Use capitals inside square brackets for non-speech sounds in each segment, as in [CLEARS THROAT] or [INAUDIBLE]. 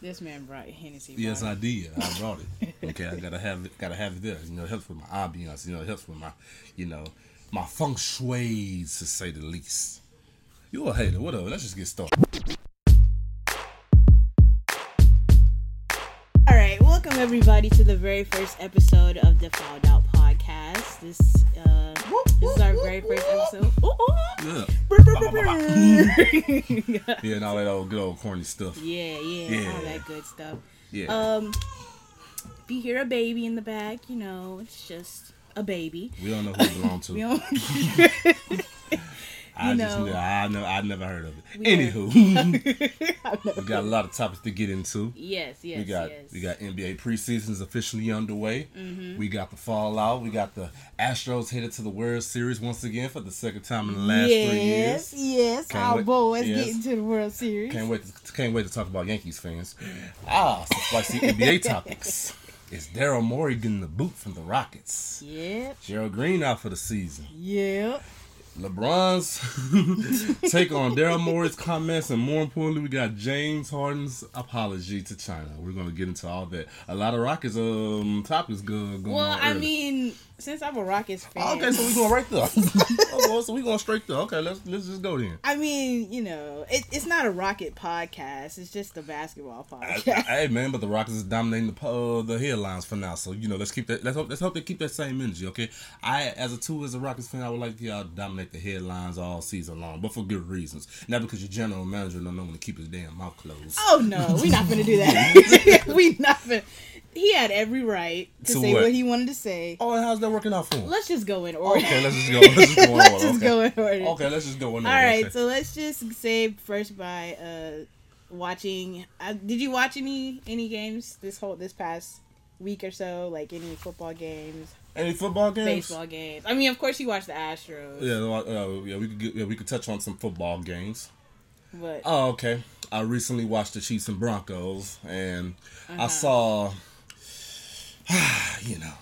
This man brought Hennessy. Yes. I did. I [LAUGHS] brought it. Okay, I gotta have it. Gotta have it there. You know, it helps with my ambiance. You know, it helps with my, you know, my feng shui, to say the least. You a hater? Whatever. Let's just get started. All right, welcome everybody to the very first episode of the Fouled Out Podcast. This, uh, this is our very first episode. Yeah. yeah, [LAUGHS] Yeah, and all that old good old corny stuff. yeah, Yeah. all that good stuff. Yeah. Um, if you hear a baby in the back, you know it's just a baby. we don't know who it belong to. [LAUGHS] [LAUGHS] I you just know. I never I never heard of it. Anywho, [LAUGHS] [LAUGHS] we got a lot of topics to get into. yes, yes, We got yes. Mm-hmm. we got NBA preseasons officially underway. We got the fallout. We got the Astros headed to the World Series once again for the second time in the last yes, three years. yes, Can't our wait- boys yes. getting to the World Series. Can't wait to, can't wait to talk about Yankees fans. Ah, some spicy [LAUGHS] NBA topics. Is Daryl Morey getting the boot from the Rockets? Yep, Gerald Green out for the season. yep. LeBron's [LAUGHS] take on Daryl Morey's comments, and more importantly, we got James Harden's apology to China. We're gonna get into all that. A lot of Rockets um topics go going Well. I early. mean, since I'm a Rockets fan, okay, so we're going right there. [LAUGHS] okay, so we going straight there. Okay, let's let's just go then. I mean, you know, it, it's not a Rocket podcast. It's just a basketball podcast. hey man, but the Rockets is dominating the uh, the headlines for now. So you know, let's keep that. Let's hope let's hope they keep that same energy. Okay, I as a two as a Rockets fan, I would like y'all dominate the headlines all season long, but for good reasons. Not because your general manager don't know when to keep his damn mouth closed. oh no, we not gonna do that. [LAUGHS] [LAUGHS] we not gonna. He had every right to To say what? what? he wanted to say. Oh, and how's that working out for him? Let's just go in order. Okay, let's just go. Let's just go. [LAUGHS] in Let's order, just okay. go in order. Okay, let's just go in order, right, okay. so let's just say first by uh watching. Uh, did you watch any any games this whole this past week or so? Like any football games, Any football games? baseball games? I mean, of course you watch the Astros. Yeah, uh, yeah, we could get, yeah, we could touch on some football games. But Oh, okay. I recently watched the Chiefs and Broncos, and Uh-huh. I saw, [SIGHS] you know,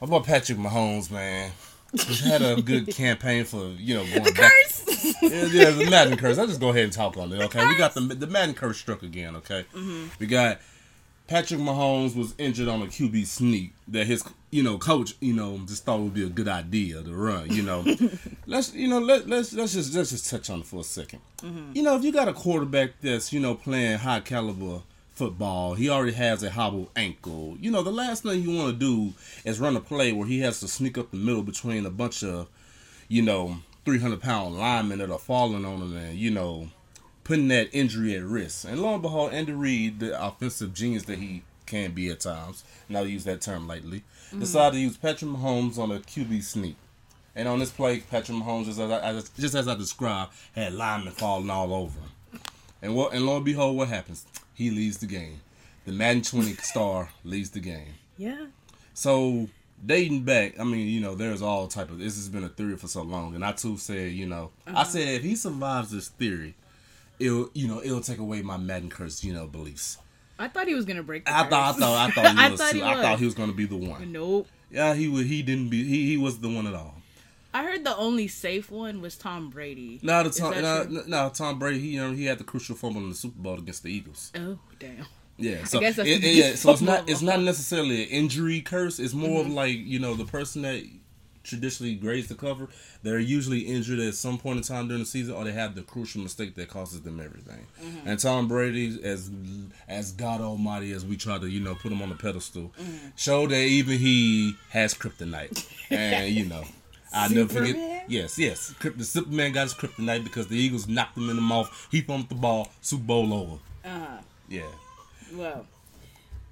about Patrick Mahomes, man. He's had a good [LAUGHS] campaign for you know going the back. curse. Yeah, yeah, the Madden curse. I'll just go ahead and talk on it. Okay, we got the the Madden curse struck again. Okay, Mm-hmm. we got Patrick Mahomes was injured on a QB sneak that his you know coach you know just thought would be a good idea to run. You know, [LAUGHS] let's you know let let's let's just let's just touch on it for a 2nd mm-hmm. You know, if you got a quarterback that's you know playing high caliber football, he already has a hobbled ankle. You know, the last thing you want to do is run a play where he has to sneak up the middle between a bunch of you know, 300 pound linemen that are falling on him and, you know, putting that injury at risk. And lo and behold, Andy Reid, the offensive genius that he can be at times, and I'll use that term lightly, mm-hmm. decided to use Patrick Mahomes on a QB sneak. And on this play, Patrick Mahomes, just as I, as- just as I described, had linemen falling all over him. And what? And lo and behold, what happens? He leads the game. The Madden 20 [LAUGHS] star leads the game. yeah. So dating back, I mean, you know, there's all type of this has been a theory for so long, and I too said, you know, I uh-huh. said if he survives this theory, it'll you know it'll take away my Madden curse, you know, beliefs. I thought he was gonna break. The I thought I thought I [LAUGHS] thought he I was thought he I thought was. he was gonna be the one. Nope. Yeah, he would. He didn't be. He he was the one at all. I heard the only safe one was Tom Brady. No, the Tom, that no, no, Tom Brady. He you know, he had the crucial fumble in the Super Bowl against the Eagles. Oh damn. Yeah, so it- it- yeah, so it's not [LAUGHS] it's not necessarily an injury curse. It's more Mm-hmm. of like you know the person that traditionally grades the cover. They're usually injured at some point in time during the season, or they have the crucial mistake that causes them everything. Mm-hmm. And Tom Brady, as as God Almighty as we try to you know put him on the pedestal, Mm-hmm. showed that even he has kryptonite, and you know. [LAUGHS] I never forget. Yes, yes. The Superman got his kryptonite because the Eagles knocked him in the mouth. He pumped the ball. Super Bowl over. Uh huh. Yeah. Well,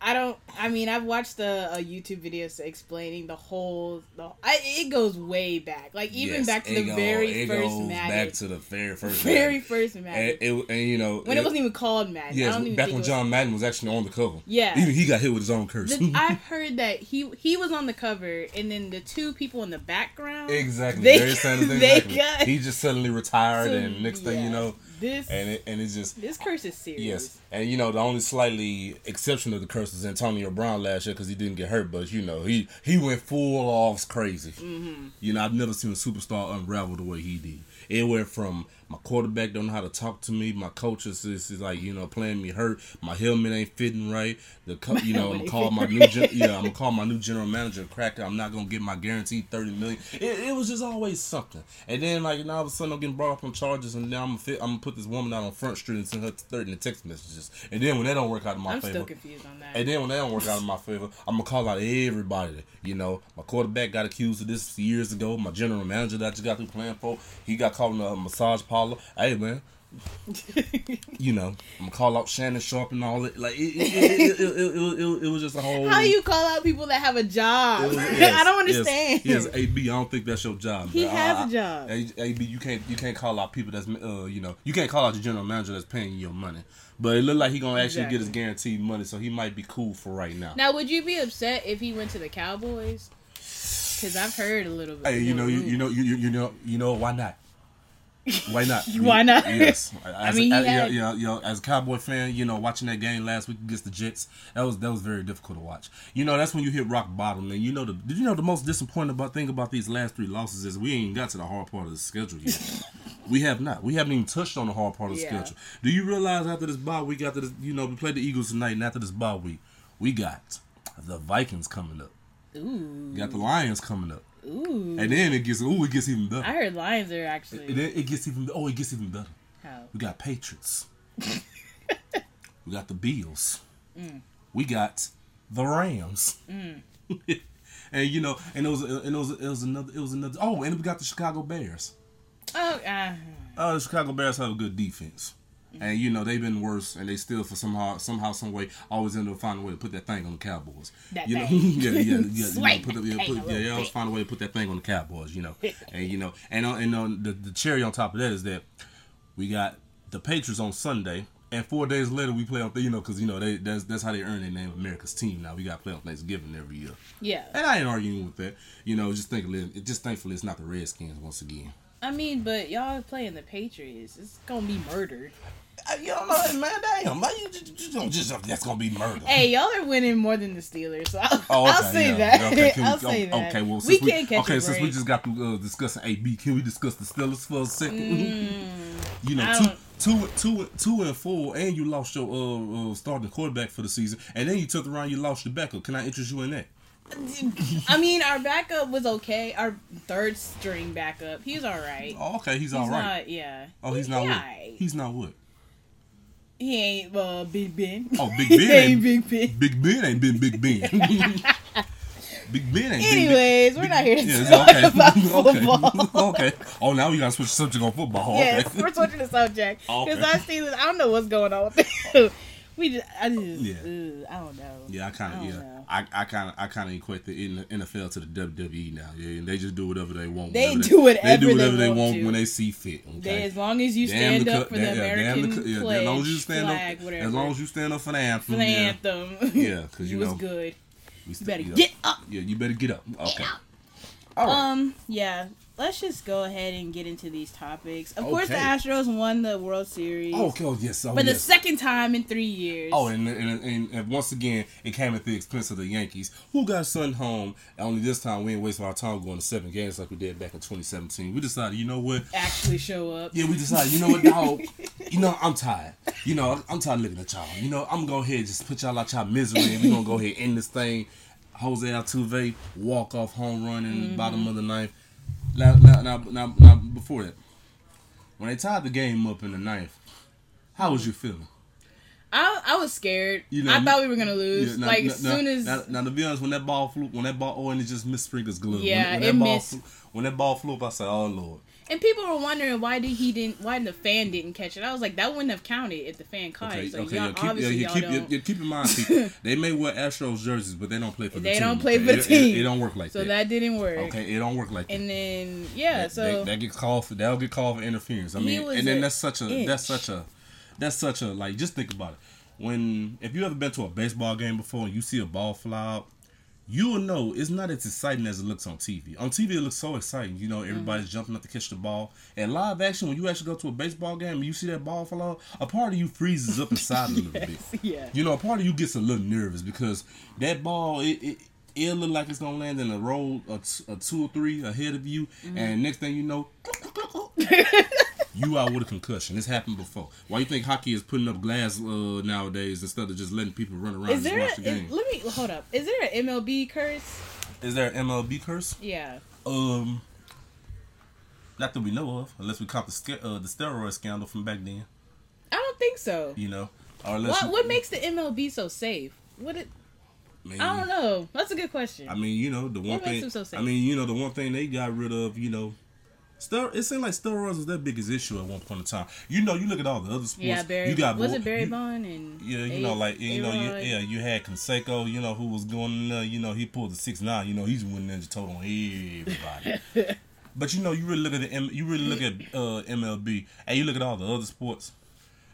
I don't. I mean, I've watched a, a YouTube video explaining the whole. The, I, it goes way back, like even Yes, back to the go- very it first Madden. Back to the very first. [LAUGHS] very Madden. first Madden. And, it, and you know when it, wasn't even called Madden. I Yes, don't even back when was, John Madden was actually on the cover. Yeah. even he got hit with his own curse. The, [LAUGHS] I heard that he he was on the cover, and then the two people in the background. exactly. They- Very Sanders, [LAUGHS] they exactly. got- he just suddenly retired, So, and next thing you know, this and it, and it's just this curse is serious. yes, and you know the only slightly exception of the curse is Antonio Brown last year because he didn't get hurt, but you know he he went full off crazy. Mm-hmm. You know I've never seen a superstar unravel the way he did. It went from my quarterback don't know how to talk to me. My coach is, is, is like you know playing me hurt. My helmet ain't fitting right. The co- you know [LAUGHS] I'm gonna call my new gen- yeah I'm gonna call my new general manager a cracker. I'm not gonna get my guaranteed thirty million. It, it was just always something. And then like now all of a sudden I'm getting brought up on charges, and now I'm gonna fit, I'm gonna put this woman out on Front Street and send her thirty in the text messages. And then when that don't work out in my I'm favor, still confused on that. and then when that don't work out in my favor, I'm gonna call out everybody. You know, my quarterback got accused of this years ago. My general manager that I just got through playing for, he got caught in a massage parlor. Hey man, you know, I'm gonna call out Shannon Sharpe and all it. Like it, it, it, it, was just a whole. How you call out people that have a job? [LAUGHS] I don't understand. Yes, AB, I don't think that's your job. He has a job. AB, you can't you can't call out people that's uh you know you can't call out your general manager that's paying you your money. But it looked like he gonna actually get his guaranteed money, so he might be cool for right now. Now, would you be upset if he went to the Cowboys? Because I've heard a little bit. Hey, you know, you, you know, you you know, you know, why not? Why not? [LAUGHS] Why not? Yes. [LAUGHS] As, mean, had- you know, you know, as a Cowboy fan, you know, watching that game last week against the Jets, that was that was very difficult to watch. You know, that's when you hit rock bottom, and you know the. Did you know the most disappointing about thing about these last three losses is we ain't got to the hard part of the schedule yet. [LAUGHS] we have not. We haven't even touched on the hard part of the Yeah. schedule. Do you realize after this bye week, after this, you know, we played the Eagles tonight, and after this bye week, we got the Vikings coming up. Ooh, We got the Lions coming up, ooh. and then it gets ooh, it gets even better. I heard Lions are And actually. then it gets even oh, it gets even better. How? We got Patriots. [LAUGHS] we got the Bills. Mm. We got the Rams. [LAUGHS] and you know, and it was and it was it was another it was another oh, and we got the Chicago Bears. Oh, uh, Uh, the Chicago Bears have a good defense. And you know they've been worse, and they still for somehow, somehow, some way, always end up finding a way to put that thing on the Cowboys. That you know, thing. [LAUGHS] yeah, yeah, yeah. You know, put the, the yeah, thing put, yeah, they always find a way to put that thing on the Cowboys. You know, [LAUGHS] and you know, and on, and on the, the cherry on top of that is that we got the Patriots on Sunday, and four days later we play on, you know, because you know they that's that's how they earn their name, America's team. Now we got to play on Thanksgiving every year, yeah. and I ain't arguing with that. You know, just thankfully, just thankfully it's not the Redskins once again. I mean, but y'all playing the Patriots. It's gonna be murder. You don't know, man. Damn, man, you, you, you don't just that's gonna be murder. Hey, y'all are winning more than the Steelers. So I'll, Oh, okay, I'll say yeah. that. Okay, we- I'll say oh, that. Okay, well, we since can't catch Okay, since we just got to uh, discussing AB, can we discuss the Steelers for a second? [LAUGHS] you know, Mm. Two, two, two, two and four, and you lost your uh, uh, starting quarterback for the season, and then you took around, you lost your backup. Can I interest you in that? I mean, our backup was okay. Our third string backup, he's all right. Oh, okay, he's, he's all right. not, yeah. oh, he's not what? He's not what? He ain't uh, Big Ben. Oh, Big [LAUGHS] Ben ain't ain't- Big Ben. Big Ben ain't been Big Ben. [LAUGHS] Big Ben ain't been Big- Anyways, we're not here to Yeah, talk okay. [LAUGHS] about football. okay. Oh, now we gotta switch the subject on football. Yes, okay. we're switching the subject Okay. because see Steelers. I don't know what's going on with them. We just, I just, Yeah. ugh, I don't know. Yeah, I kind of yeah, know. I, I kind of I kind of equate the NFL to the WWE now. Yeah, and they just do whatever they want. They do whatever they do whatever they want want to. when they see fit. Okay. They, as long as you stand the up for the damn- yeah, American the yeah, pledge, as long as you stand flag, up, whatever. as long as you stand up for the anthem. for the yeah, because Yeah, [LAUGHS] you was know- good. we st- better get up. Yeah, you better get up. Okay. All right. Um, yeah. Let's just go ahead and get into these topics. Of course, the Astros won the World Series oh, okay. Oh, yes. Oh, for the second time in three years. Oh, and, and, and, and once again, it came at the expense of the Yankees, who got sent home. Only this time, we ain't waste our time going to seven games like we did back in 2017. We decided, you know what? actually show up. Yeah, we decided, you know what, dog? [LAUGHS] you know, I'm tired. You know, I'm tired of looking at y'all. You know, I'm gonna go ahead and just put y'all out y'all misery and we're gonna go ahead and end this thing. Jose Altuve, walk off home run in the mm-hmm. bottom of the ninth. Now, now, now, now, now, before that, when they tied the game up in the ninth, how was you feeling? I, I was scared. You know, I thought we were gonna lose. Yeah, now- like now- as soon as now, now, to be honest, when that ball flew, when that ball, oh, and it just missed Sprinkle's glove. Yeah, when, when it that ball missed. Flew, when that ball flew up, I said, "Oh Lord." And people were wondering why did he didn't why the fan didn't catch it. I was like that wouldn't have counted if the fan caught Okay, it. So okay, y'all, keep, obviously y'all keep, yeah, keep in mind, [LAUGHS] people, they may wear Astros jerseys, but they don't play for the They team. don't play for the It- it- team. It, don't work like so that. So that didn't work. Okay, it don't work like that. And then yeah, that, so that, that gets called for that'll get called for interference. I mean, and then that's such a that's such a that's such a like just think about it. When if you ever been to a baseball game before and you see a ball fly out, you will know it's not as exciting as it looks on TV. On TV, it looks so exciting. You know, everybody's Mm-hmm. jumping up to catch the ball. And live action, when you actually go to a baseball game and you see that ball fall out, a part of you freezes up inside a little [LAUGHS] bit. yeah. You know, a part of you gets a little nervous because that ball, it, it it'll look like it's gonna land in a row, a, t- a two or three ahead of you, Mm-hmm. and next thing you know, [LAUGHS] [LAUGHS] you out with a concussion. This happened before. Why you think hockey is putting up glass uh, nowadays instead of just letting people run around Is and there? watch A, the is, let me hold up. Is there an MLB curse? Is there an MLB curse? Yeah. Um, not that we know of, unless we count the uh, the steroid scandal from back then. I don't think so. You know, or unless What you- what makes the MLB so safe? What it? mean, I don't know. That's a good question. I mean, you know, the one What thing. so? I mean, you know, the one thing they got rid of, you know, ster- It seemed like steroids was that biggest issue at one point in time. You know, you look at all the other sports. yeah, Barry. You got was Bo- it Barry Bond and? Yeah, you A- know, like you know, you, yeah, you had Canseco, you know, who was going in there, you know, he pulled the six nine, you know, he's winning ninja total on everybody. [LAUGHS] but you know, you really look at the M- you really look at uh, MLB, and you look at all the other sports.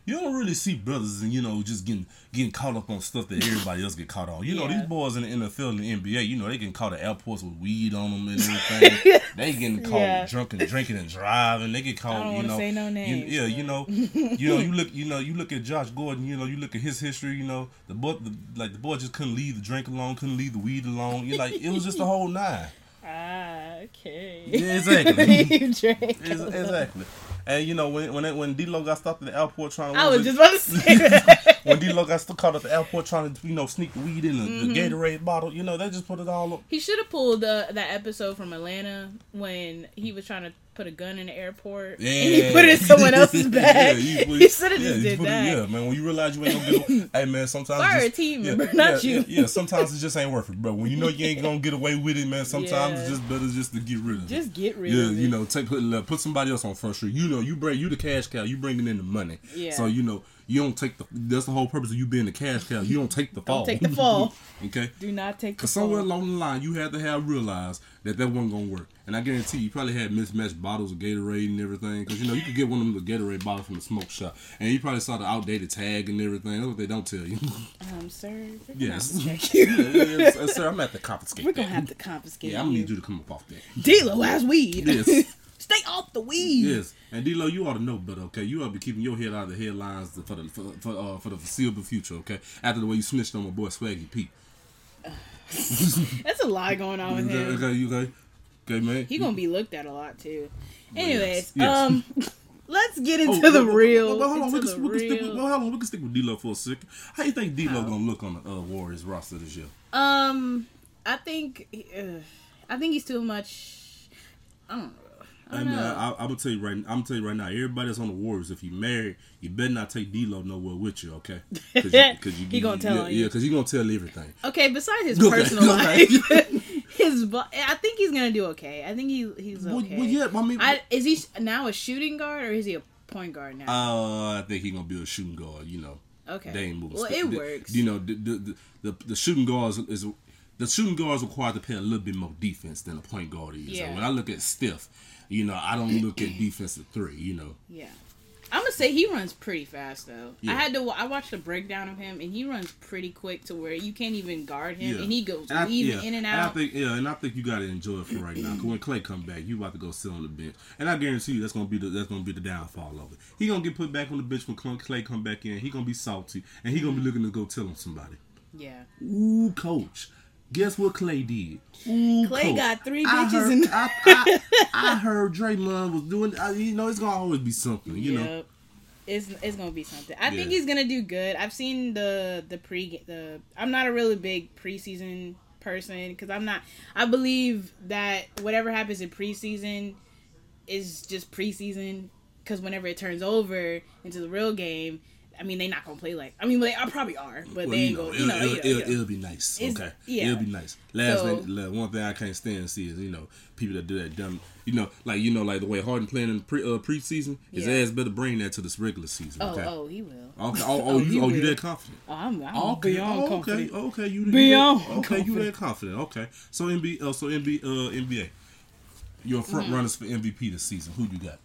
You don't really see brothers and you know just getting getting caught up on stuff that everybody else get caught on. You know Yeah. these boys in the NFL and the NBA, you know they getting caught at airports with weed on them and everything. [LAUGHS] they getting caught Yeah. drunk and drinking and driving. They get caught. you know, say no you- names, yeah, you know, [LAUGHS] you know, you look, you know, you look at Josh Gordon. You know, you look at his history. You know, the boy, the, like the boy just couldn't leave the drink alone, couldn't leave the weed alone. You like it was just a whole nine. [LAUGHS] Ah, okay. Yeah, exactly. You drank Ex- alone. exactly. And you know when when it, when D-Lo got stopped at the airport trying to I was it? just about to say [LAUGHS] when D-Lo got still caught at the airport trying to you know sneak the weed in the, Mm-hmm. the Gatorade bottle, you know they just put it all up. He should have pulled uh, that episode from Atlanta when he was trying to put a gun in the airport. Yeah, And he put it in someone else's [LAUGHS] bag. Yeah, he, put- should have yeah, just did put it- that. yeah, man. When you realize you ain't gonna get, [LAUGHS] hey man, sometimes Fire just, a team yeah, member, not you. Yeah, sometimes it just ain't worth it, bro. When you know you ain't gonna get away with it, man, sometimes it's just better just to get rid of it. Just get rid yeah, of it. Yeah, you know, take put put somebody else on front street. You know, you bring you the cash cow. You bringing in the money. Yeah. So you know you don't take the. That's the whole purpose of you being the cash cow. You don't take the [LAUGHS] fall. take the fall. [LAUGHS] okay. Do not take the fall. Cause somewhere fall. along the line, you had to have realized that that wasn't gonna work. And I guarantee you probably had mismatched bottles of Gatorade and everything. Cause you know you could get one of them the Gatorade bottles from the smoke shop, and you probably saw the outdated tag and everything. That's what they don't tell you. [LAUGHS] Um, sir, yes. check you. yeah, sir, I'm at the confiscate. We're gonna that. have to confiscate Yeah, I'm gonna need you to come up off that. D-Lo has weed. Yes. Stay off the weed. Yes, and D-Lo, you ought to know better, okay? You ought to be keeping your head out of the headlines for the for, for, uh, for the foreseeable future, okay? After the way you snitched on my boy Swaggy P. [LAUGHS] That's a lot going on with Okay, him. okay, you okay? Okay, man. He gonna be looked at a lot too. Anyways, yes. um, [LAUGHS] let's get into Oh, the well, real. Well, hold on, we can, the we can stick with, well, hold on, we can stick with D-Lo for a second. How you think D-Lo How? gonna look on the uh, Warriors roster this year? Um, I think, uh, I think he's too much. I don't know. I man, know. I, I'm gonna tell you right. I'm gonna tell you right now. Everybody that's on the Warriors, if you married, you better not take D-Lo nowhere with you, okay? Cause you, [LAUGHS] cause you, He gonna tell yeah, yeah, because he gonna tell everything. okay, besides his Okay, personal life, [LAUGHS] his. I think he's gonna do okay. I think he he's okay. well, yeah, I mean, I, is he now a shooting guard or is he a point guard now? uh, I think he gonna be a shooting guard. You know, okay. they ain't moving. Well, it the- works. You know, the the, the, the, the shooting guards is the shooting guards required to play a little bit more defense than a point guard is. Yeah. And when I look at Steph, you know, I don't look at defensive three. You know, Yeah. I'm gonna say he runs pretty fast though. Yeah. I had to. I watched a breakdown of him, and he runs pretty quick to where you can't even guard him, Yeah. and he goes And I- weaving yeah. in and out I out. think yeah, and I think you got to enjoy it for right now. Cause when Clay come back, you about to go sit on the bench, and I guarantee you that's gonna be the that's gonna be the downfall of it. He gonna get put back on the bench when Clay- Clay come back in. He gonna be salty, and he gonna be mm. looking to go tell him somebody. yeah. Ooh, coach. Guess what Clay did? Ooh, Clay coach. got three I bitches heard, in. I, I, I [LAUGHS] heard Draymond was doing. I, you know, it's gonna always be something. You know. It's, it's gonna be something. I think he's gonna do good. I've seen the the pre the. I'm not a really big preseason person because I'm not. I believe that whatever happens in preseason is just preseason because whenever it turns over into the real game, I mean they're not gonna play like. I mean they I probably are, but Well, they you ain't know, gonna. it'll, You know, it'll, you know, it'll, it'll be nice. It's- okay, yeah. it'll be nice. Last So- thing, one thing I can't stand to see is you know people that do that dumb. You know, like you know, like the way Harden playing in pre uh, preseason. His Yeah. ass better bring that to this regular season. Oh, Okay. oh, he will. Okay. [LAUGHS] Oh, oh, Oh, you, oh, you that confident? Oh, I'm, I'm Okay. beyond oh, okay. confident. Okay. You you Beyond that, okay. You confident. that confident? Okay. So NBA. Uh, so NBA. Uh, NBA. Your front Mm-hmm. runners for MVP this season. Who you got?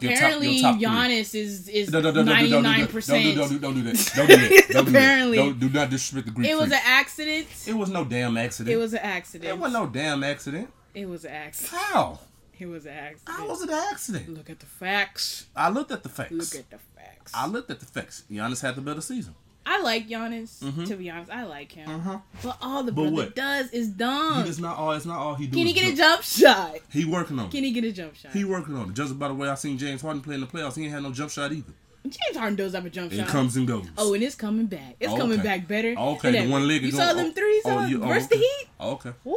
Your top- Apparently, your top three. Giannis is is ninety don't do nine that. Don't percent. do, don't do, don't do that. Don't do that. Don't Apparently. do that. Don't, do not disrespect the Greek. It was freak. an accident. It was no damn accident. It was an accident. It wasn't no damn accident. It was an accident. How? It was an accident. How was it an accident? Look at the facts. I looked at the facts. Look at the facts. I looked at the facts. Giannis had the better season. I like Giannis. To be honest, I like him. Uh-huh. But all the But brother what? does is He dumb. does not all. It's not all he does. Can he get a jump. jump shot? He working on It. Can he get a jump shot? He working on it. Just by the way I seen James Harden play in the playoffs, he ain't had no jump shot either. James Harden does have a jump It shot. It comes and goes. Oh, and it's coming back. It's Oh, coming back better. Okay, the one leg. You saw them oh, threes oh, on you- oh, versus okay. the Heat. Oh, okay. Woo!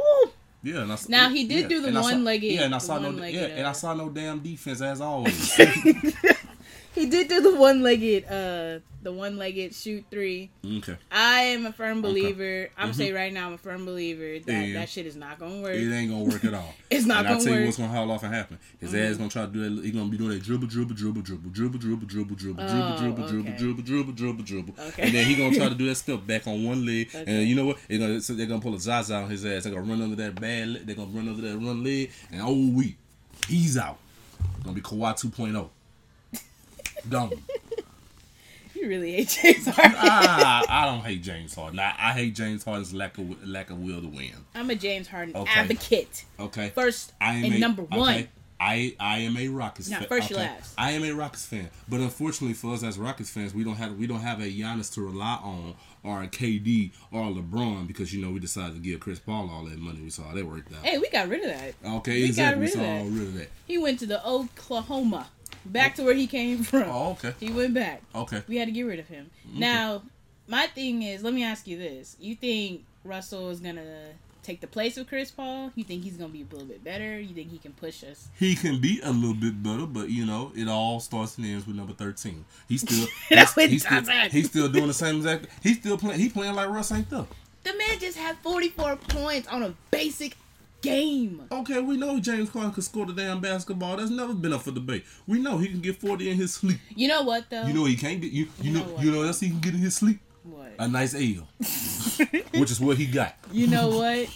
Yeah, and I, Now, he did yeah, do the saw- one-legged- Yeah, and I saw no. Yeah, and I saw no damn defense as [LAUGHS] always. [LAUGHS] He did do the one-legged, uh, the one-legged shoot three. okay. I am a firm believer. I'm gonna say right now, I'm a firm believer that Mm-hmm. Yeah. that shit is not gonna work. It ain't gonna work at all. It's not and gonna work. And I tell you what's gonna haul off and happen. His ass gonna try to do that. He gonna be doing that dribble, dribble, dribble, dribble, dribble, dribble, dribble, dribble, Oh, dribble, dribble, dribble, okay. dribble, dribble, dribble, dribble. Okay. And then he gonna try to do that step back on one leg. Okay. And you know what? They're gonna, so they're gonna pull a Zaza on his ass. They're gonna run under that bad. Leg. They're gonna run under that run leg. And oh, we, he's out. Gonna be Kawhi 2.0. Gone. [LAUGHS] You really hate James Harden. ah, I don't hate James Harden. I, I hate James Harden's lack of lack of will to win. I'm a James Harden Okay. advocate. Okay. First I am and a, number one. okay, I I am a Rockets Now, fan. first you okay. last. I am a Rockets fan, but unfortunately for us as Rockets fans, we don't have we don't have a Giannis to rely on or a KD or a LeBron because you know we decided to give Chris Paul all that money. We saw that worked out. Hey, we got rid of that. okay, we got exactly. We saw all rid of that. He went to the Oklahoma, back to where he came from. Oh, okay, He went back. okay. We had to get rid of him. Now, my thing is, let me ask you this: You think Russell is gonna take the place of Chris Paul? You think he's gonna be a little bit better? You think he can push us? He can be a little bit better, but you know it all starts and ends with number thirteen. He's still [LAUGHS] he's, he's still, he's still doing the same exact. He's still playing. He playing like Russ ain't there. The man just had 44 points on a basic game. Okay, we know James Harden could score the damn basketball. That's never been up for debate. We know he can get forty in his sleep. You know what though? You know he can't get you. You, You know, know you know what else he can get in his sleep. what? A nice L, [LAUGHS] which is what he got. You know what?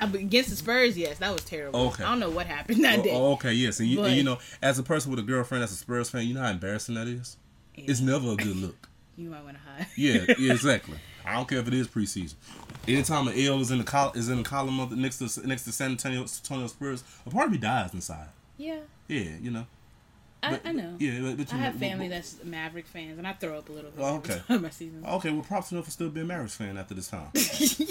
Against the Spurs, yes, that was terrible. Okay. I don't know what happened that Oh, day. oh, okay, yes, and you, and you know, as a person with a girlfriend that's a Spurs fan, you know how embarrassing that is. It's never a good look. [LAUGHS] You might want to hide. Yeah, yeah, [LAUGHS] exactly. I don't care if it is preseason. Anytime an L is in the col- is in the column of the next to next to San Antonio, Antonio Spurs, a part of me dies inside. Yeah, Yeah, you know. I, But- I know. Yeah, but, but I you have know, family but- that's Maverick fans, and I throw up a little bit Oh, okay. [LAUGHS] time I see them. Okay, well, props to him for still being a Mavericks fan after this time. [LAUGHS]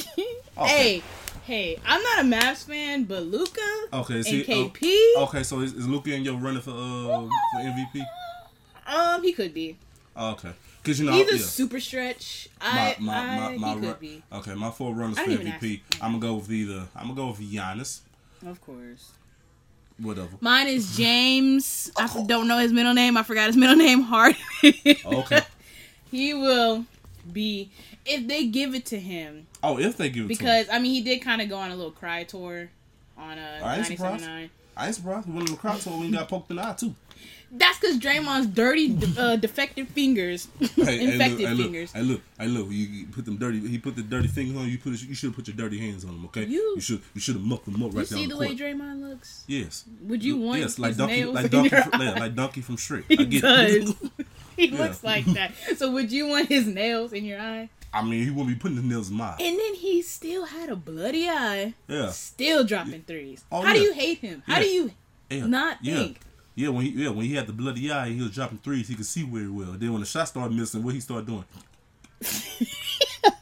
Hey, hey, I'm not a Mavs fan, but Luka Okay, and see, oh, KP, Okay, so is, is Luka in your running for uh for MVP? um, he could be. Okay, because you know, He's a yeah. super stretch. my I, my I, my, my he run- could be. okay, my four runners for MVP. I'm gonna go with either. I'm gonna go with Giannis. Of course. Whatever. Mine is [LAUGHS] James. I f- don't know his middle name. I forgot his middle name. Harden. Okay. [LAUGHS] he will be if they give it to him Oh, if they give it to him, because I mean he did kind of go on a little cry tour on uh, I ain't surprised. 97.9. I ain't surprised when the crowd told when he got poked in the eye too. That's because Draymond's dirty, uh, [LAUGHS] defective fingers, [LAUGHS] Hey, infected hey, look, fingers. hey, look, hey, look. You, you put them dirty. He put the dirty fingers on you. Put it, you should have put your dirty hands on them. Okay. You- should you should have mucked them up right now. You down see the the way. Draymond looks? yes. Would you want yes, like his donkey, nails like donkey, from, yeah, [LAUGHS] like donkey from Shrek. He I get does. It. he Yeah. looks like that. So would you want his nails in your eye? I mean, he won't be putting the nails in my eye. And then he still had a bloody eye. Yeah. Still dropping threes. Oh, How do you hate him? How do you not think? Yeah, when he yeah when he had the bloody eye, he was dropping threes. He could see very well. Then when the shot started missing, what he started doing? [LAUGHS]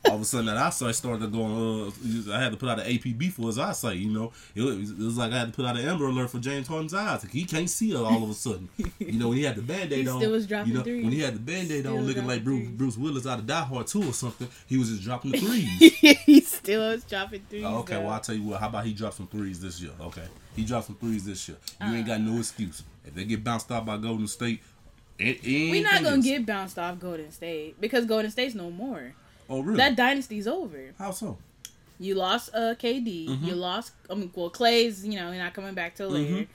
All of a sudden, that eyesight started going. Uh, I had to put out an APB for his eyesight. You know, it was, it was like I had to put out an Amber Alert for James Harden's eyes. He can't see all of a sudden. You know, when he had the band aid He on, still was dropping you know, threes. when he had the band aid Still on, looking like Bruce. Bruce Willis out of Die Hard Two or something, he was just dropping the [LAUGHS] threes. Was dropping threes. Oh, okay, though. well I'll tell you what. How about he dropped some threes this year? Okay, he dropped some threes this year. You ain't got no excuse. If they get bounced out by Golden State, it, it We're not gonna get bounced off Golden State because Golden State's no more. Oh really? That dynasty's over. How so? You lost uh KD. Mm-hmm. You lost I mean well Clay's, you know, not coming back till later. Mm-hmm.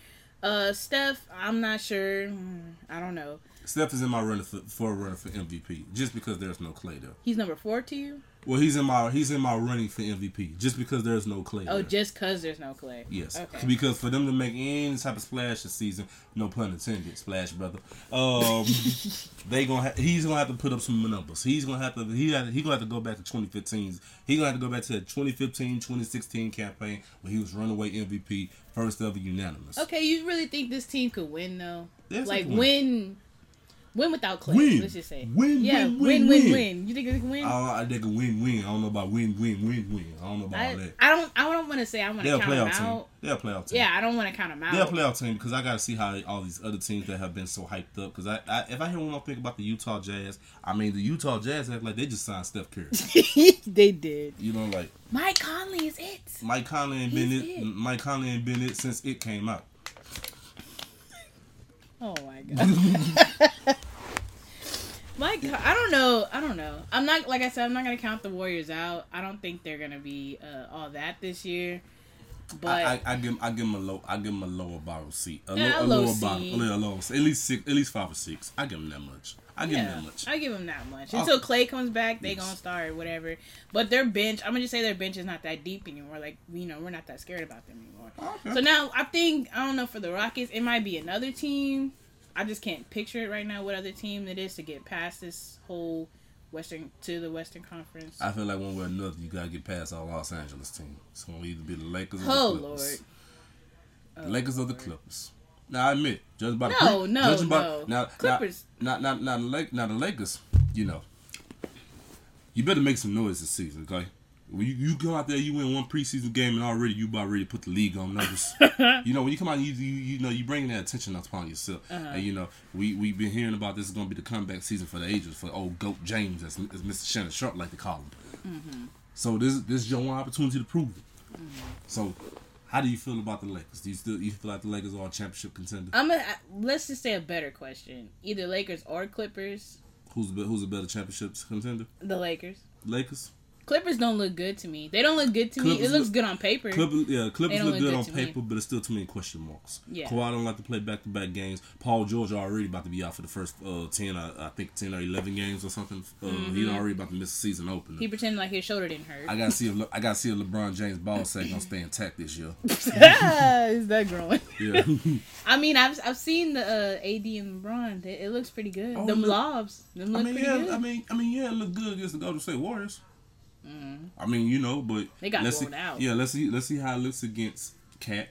Uh Steph, I'm not sure. Hmm, I don't know. Steph is in my runner for, for runner for MVP just because there's no Clay though. He's number four to you? Well, he's in my he's in my running for MVP just because there's no Clay. Oh, there. just cause there's no Clay. Yes, Okay. because for them to make any type of splash this season, no pun intended, splash brother. Um, [LAUGHS] they gonna ha- he's gonna have to put up some numbers. He's gonna have to he had, he gonna have to go back to 2015's. He gonna have to go back to the 2015 2016 campaign where he was runaway MVP, first ever unanimous. Okay, you really think this team could win though? Yes, like can win. Win without Clay. Win. Let's just say. Win, Yeah, win, win, win, win, win. win. You think they can win? I, I think a win-win. I don't know about win-win, win-win. I don't know about all that. I don't. I don't want to say I want to count them playoff team. out. They're a playoff team. Yeah, I don't want to count them out. They're a playoff team because I got to see how all these other teams that have been so hyped up. Because I, I, if I hear one more thing about the Utah Jazz, I mean the Utah Jazz act like they just signed Steph Curry. [LAUGHS] they did. you know, like Mike Conley is it. Mike Conley and He's Bennett. it. Mike Conley and Bennett since it came out. Oh my [LAUGHS] god. [LAUGHS] [LAUGHS] My God, I don't know. I don't know. I'm not like I said. I'm not gonna count the Warriors out. I don't think they're gonna be uh, all that this year. But I, I, I give I give them a low I give them a lower bottle seat. A, Yeah, low, a a low lower bottle, a little low, at least six, at least five or six. I give them that much. I give them that much. I give them that much Oh. until Clay comes back. They Yes. gonna start whatever. But their bench, I'm gonna just say their bench is not that deep anymore. Like you know, we're not that scared about them anymore. Okay. So now I think I don't know for the Rockets, it might be another team. I just can't picture it right now. What other team it is to get past this whole Western to the Western Conference? I feel like one way or another, you gotta get past our Los Angeles team. It's gonna either be the Lakers or Oh, the Clippers. Oh Lord. The Lakers or the oh, Clippers. Now I admit, judging by the No, pre- no, judging by, no. Now, Clippers. Now, now, now, now, the Lake, now the Lakers. You know, you better make some noise this season, okay? When you, you go out there, you win one preseason game, and already you about ready to put the league on numbers. [LAUGHS] you know, when you come out, you you, you know you bringing that attention upon yourself, Uh-huh. and you know we we been hearing about this is gonna be the comeback season for the Angels for old Goat James, as, as Mr. Shannon Sharpe like to call him. Mm-hmm. So this this is your one opportunity to prove it. So, how do you feel about the Lakers? Do you still you feel like the Lakers are a championship contender? I'm gonna let's just say a better question. Either Lakers or Clippers. Who's who's a better championship contender? The Lakers. Lakers. Clippers don't look good to me. They don't look good to me. It looks look- good on paper. Clippers, yeah, Clippers look look good good on to me. paper, but it's still too many question marks. Yeah. Kawhi don't like to play back to back games. Paul George already about to be out for the first uh, ten, uh, I think ten or eleven games or something. Uh, He's already about to miss the season opener. Mm-hmm. He pretended like his shoulder didn't hurt. I gotta see if Le- I gotta see if LeBron James ball sack gonna stay intact this year. [LAUGHS] Is that growing? Yeah, [LAUGHS] I mean, I've I've seen the uh, AD and LeBron. It, it looks pretty good. Oh, Them look- lobs, them I mean, pretty yeah, good. I mean, I mean, yeah, it looked good against the Golden State Warriors. Mm. I mean, you know, but They got let's blown see, out. Yeah, let's see, let's see how it looks against Cat,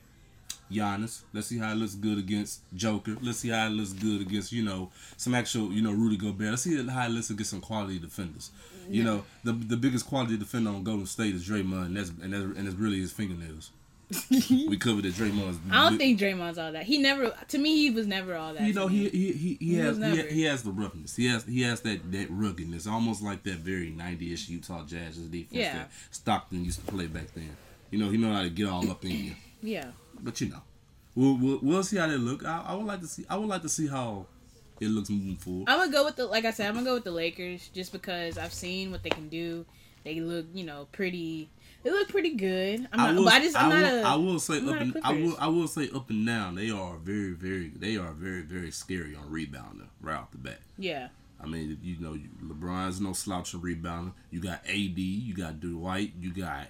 Giannis. Let's see how it looks good against Joker. Let's see how it looks good against you know some actual you know Rudy Gobert. Let's see how it looks against some quality defenders. You know, the the biggest quality defender on Golden State is Draymond, and that's and that's, and it's really his fingernails. [LAUGHS] we covered that Draymond's. I don't think Draymond's all that. He never, to me, he was never all that. You know he he he, he He has he, he has the roughness. He has he has that that ruggedness, almost like that very '90s Utah Jazz's defense Yeah. that Stockton used to play back then. You know he know how to get all up in you. [CLEARS THROAT] yeah. But you know, we'll we'll, we'll see how they look. I, I would like to see. I would like to see how it looks moving forward. I'm gonna go with the like I said. I'm gonna go with the Lakers just because I've seen what they can do. They look, you know, pretty. They look pretty good. I'm not, will, I just I'm I not will, a. I will say I'm up and I will I will say up and down. They are very very they are very very scary on rebounding right off the bat. yeah. I mean, you know, LeBron's no slouch in rebounding. You got AD, you got Dwight, you got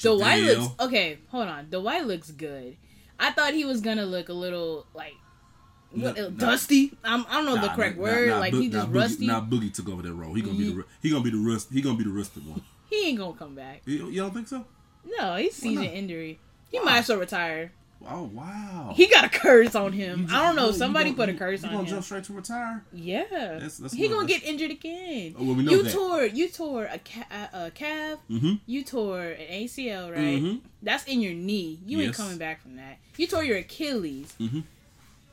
Dwight looks okay. Hold on, Dwight looks good. I thought he was gonna look a little like what, dusty. I'm, I don't know Nah, the correct nah, word. nah, like he just Boogie, rusty. Nah, Boogie took over that role. He gonna be the he gonna be the rust. He gonna be the rusted one. He ain't gonna come back. You, you don't think so? No, he's season injury. He Why? might as well retire. Oh wow. He got a curse on him. I don't know. Somebody gonna- put a you- curse you on gonna him. jump straight to retire? Yeah, That's- that's he gonna that's- get injured again. Oh, well, we know you that. tore you tore a, ca- a, calf. Mm-hmm. You tore an ACL, right? Mhm. That's in your knee. You ain't coming back from that. You tore your Achilles. Mhm.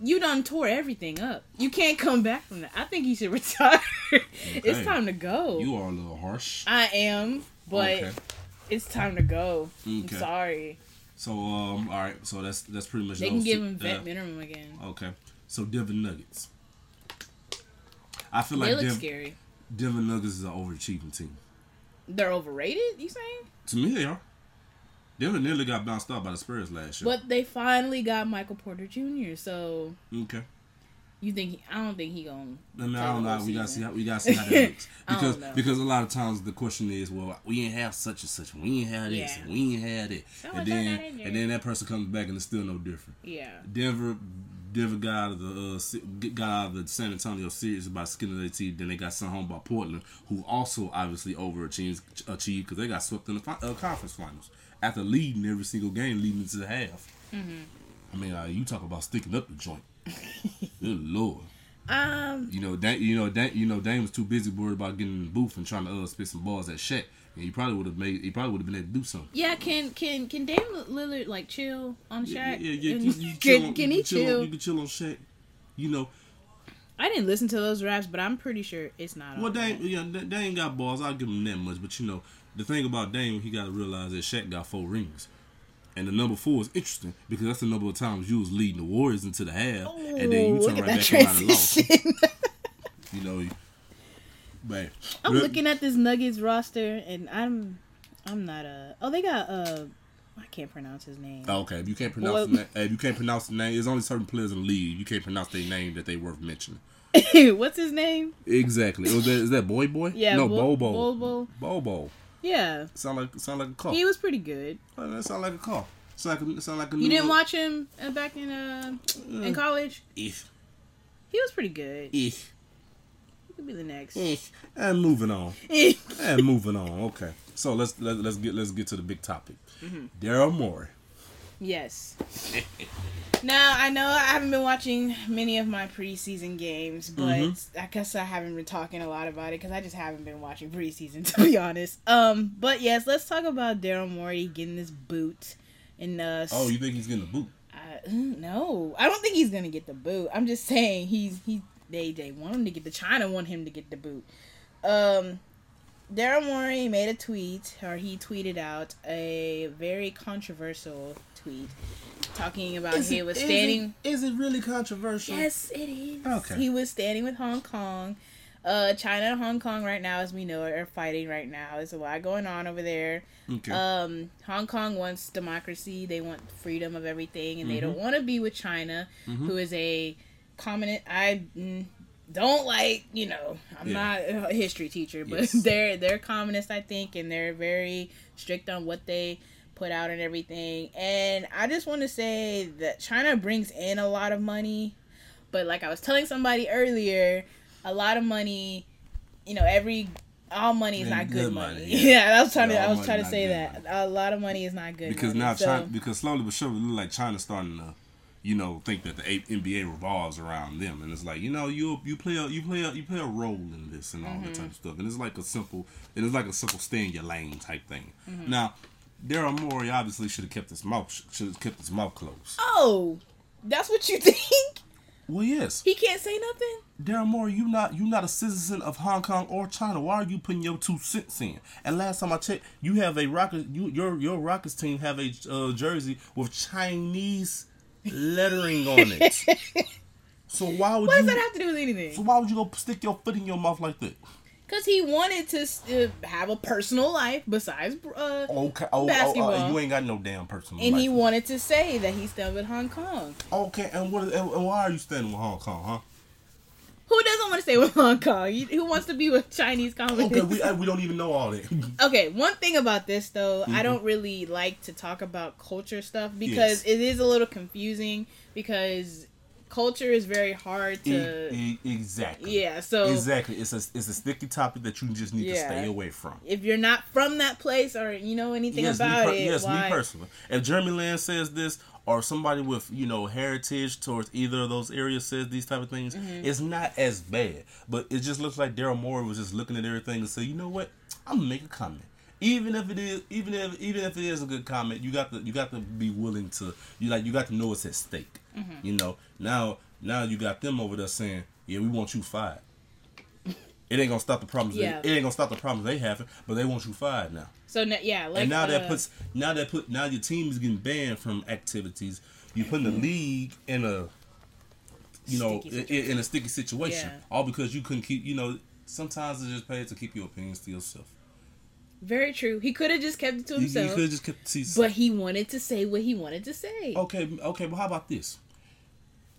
You done tore everything up. You can't come back from that. I think he should [LAUGHS] retire. it's time to go. You are a little harsh. I am, but Okay. it's time to go. I'm sorry. So um, all right. So that's that's pretty much. They can give him vet uh, minimum again. Okay. So Denver Nuggets. I feel they like look Denver, scary. Denver Nuggets is an overachieving team. They're overrated. You saying? To me, they are. Denver nearly got bounced out by the Spurs last year. But they finally got Michael Porter Jr. So okay. You think? He, I don't think he gonna. I mean, I don't know. We gotta see how we gotta [LAUGHS] see how that looks because because a lot of times the question is, well, we ain't have such and such, we ain't have this, Yeah. and we ain't had it, Someone and then that in there. and then that person comes back and it's still no different. Yeah. Denver, Denver got out of the uh, got out of the San Antonio series by skin of their teeth. Then they got sent home by Portland, who also obviously overachieved achieved because they got swept in the fi- uh, conference finals after leading every single game leading into the half. Mm-hmm. I mean, uh, you talk about sticking up the joint. Good lord. Um, You know, Dan, you know, Dan, you know, Dame was too busy worried about getting in the booth and trying to uh, spit some balls at Shaq. And he probably would have made. He probably would have been able to do something. yeah, can can can Dame Lillard like chill on Shaq? Yeah, yeah, yeah. You, [LAUGHS] you can, on- can you he chill? on- You can chill on Shaq. You know, I didn't listen to those raps, but I'm pretty sure it's not. well, Dame, that. yeah, Dame got balls. I'll give him that much. But you know, the thing about Dame, he got to realize that Shaq got four rings. And the number four is interesting because that's the number of times you was leading the Warriors into the half, and then you Ooh, turn right back that around and lost. [LAUGHS] You know, but I'm Look- looking at this Nuggets roster, and I'm I'm not a. Oh, they got uh, I can't pronounce his name. Oh, okay, if you can't pronounce Well- na- if you can't pronounce the name, there's only certain players in the league you can't pronounce their name that they worth mentioning. [LAUGHS] What's his name? Exactly. That, is that Boy Boy? Yeah, No, Bo- Bobo. Bobo. Bobo. Yeah, Sound like sound like a car. he was pretty good. Oh, that sound like a car. Sound like a, sound like a You didn't look. watch him uh, back in uh in college? If He was pretty good. if He could be the next. if. And moving on. [LAUGHS] And moving on. Okay. So let's let, let's get let's get to the big topic. Mm-hmm. Daryl Morey. Yes. [LAUGHS] now I know I haven't been watching many of my preseason games, but Mm-hmm. I guess I haven't been talking a lot about it because I just haven't been watching preseason [LAUGHS] to be honest. Um, but yes, let's talk about Daryl Morey getting this boot. And uh, Oh, you think he's getting a boot? I, mm, no, I don't think he's gonna get the boot. I'm just saying he's he they they want him to get the China want him to get the boot. Um, Daryl Morey made a tweet, or he tweeted out a very controversial tweet talking about he was standing. Is it really controversial? Yes, it is. Okay. He was standing with Hong Kong. Uh, China and Hong Kong right now, as we know, are fighting right now. There's a lot going on over there. Okay. Um, Hong Kong wants democracy. They want freedom of everything, and they Mm-hmm. don't want to be with China, who is a communist. I mm, don't like. You know, I'm Yeah. not a history teacher, but Yes. [LAUGHS] they're they're communist, I think, and they're very strict on what they put out and everything. And I just want to say that China brings in a lot of money, but like I was telling somebody earlier, a lot of money. You know, every all money is not good, good money. money, [LAUGHS] Yeah. yeah. I was trying Yeah, to I was trying to say that a lot of money is not good because money. now So- China, because slowly but surely, it look like China's starting to, you know, think that the NBA revolves around them, and it's like, you know, you you play a you play a you play a role in this and all that Mm-hmm. type of stuff, and it's like a simple, and it's like a simple stay in your lane type thing. Mm-hmm. Now, Daryl Morey obviously should have kept his mouth should have kept his mouth closed. Oh, that's what you [LAUGHS] think? Well, yes, He can't say nothing. Daryl Morey, you not you not a citizen of Hong Kong or China. Why are you putting your two cents in? And last time I checked, you have a rocket. You your your Rockets team have a uh, jersey with Chinese lettering on it. [LAUGHS] so why would What you? does that have to do with anything? so why would you go stick your foot in your mouth like that? Because he wanted to uh, have a personal life besides, uh, Okay, oh, oh, Basketball. uh, you ain't got no damn personal life. and life. he wanted to say that he's done with Hong Kong. okay, and what? And, and why are you standing with Hong Kong, huh? Who doesn't want to stay with Hong Kong? Who wants to be with Chinese communists? Okay, we uh, we don't even know all that. [LAUGHS] Okay, one thing about this though, Mm-hmm. I don't really like to talk about culture stuff because Yes. it is a little confusing because culture is very hard to E- e- exactly. Yeah, so Exactly. It's a it's a sticky topic that you just need to stay away from. if you're not from that place or you know anything yes, about per- it, yes, why? me personally. If Jeremy Lin says this, or somebody with you know heritage towards either of those areas says these type of things, Mm-hmm. it's not as bad. But it just looks like Daryl Morey was just looking at everything and say, you know what, I'm gonna make a comment. Even if it is, even if even if it is a good comment, you got to you got to be willing to you like you got to know it's at stake. Mm-hmm. You know now now you got them over there saying, yeah, we want you fired. It ain't gonna stop the problems. Yeah. They, it ain't gonna stop the problems they having, but they want you fired now So n- yeah, like and now that uh, puts now that put now your team is getting banned from activities. You putting the league in a you know in, in a sticky situation, Yeah. all because you couldn't keep. You know, sometimes it's just paid to keep your opinions to yourself. very true. He could have just kept it to You, you himself, could just kept see. but he wanted to say what he wanted to say. okay, okay, but how about this?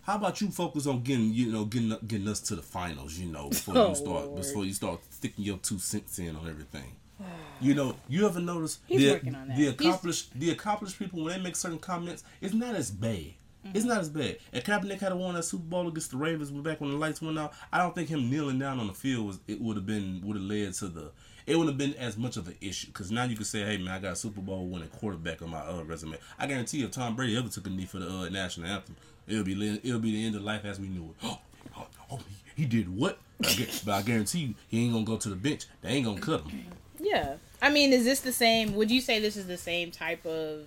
How about you focus on getting you know getting getting us to the finals? You know before Oh, you start Lord. before you start sticking your two cents in on everything. You know, you ever notice He's the working on that. the He's- accomplished the accomplished people when they make certain comments, it's not as bad. It's not as bad. If Kaepernick had won that Super Bowl against the Ravens back when the lights went out, I don't think him kneeling down on the field was it would have been would have led to the it would have been as much of an issue because now you can say, hey man, I got a Super Bowl winning quarterback on my uh, resume. I guarantee you, if Tom Brady ever took a knee for the uh, national anthem, it'll be it'll be the end of life as we knew it. Oh, [GASPS] oh, oh, He did what? But I, [LAUGHS] but I guarantee you, he ain't gonna go to the bench. They ain't gonna cut him. Yeah. I mean, is this the same? Would you say this is the same type of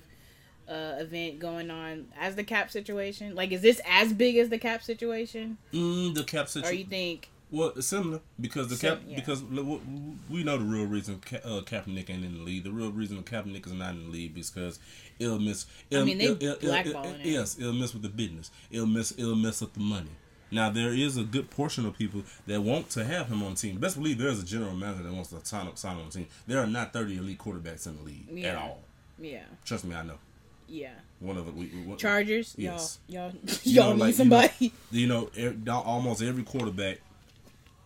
uh, event going on as the cap situation? Like, is this as big as the cap situation, Mm, the cap situation. or you think? Well, similar because the cap yeah. because look, w- w- we know the real reason Ka- uh, Kaepernick ain't in the league. The real reason Kaepernick is not in the league is because it'll miss. It'll, mean, they it'll- blackballing it'll- Yes, it'll mess with the business. It'll mess. It'll mess up the money. Now there is a good portion of people that want to have him on the team. Best believe there is a general manager that wants to sign up sign on the team. There are not thirty elite quarterbacks in the league at all. Yeah. Trust me, I know. Yeah. One of the we, we, Chargers. Yes. Y'all. [LAUGHS] Y'all. You Y'all know, need like, you somebody. you know, e- down- almost every quarterback.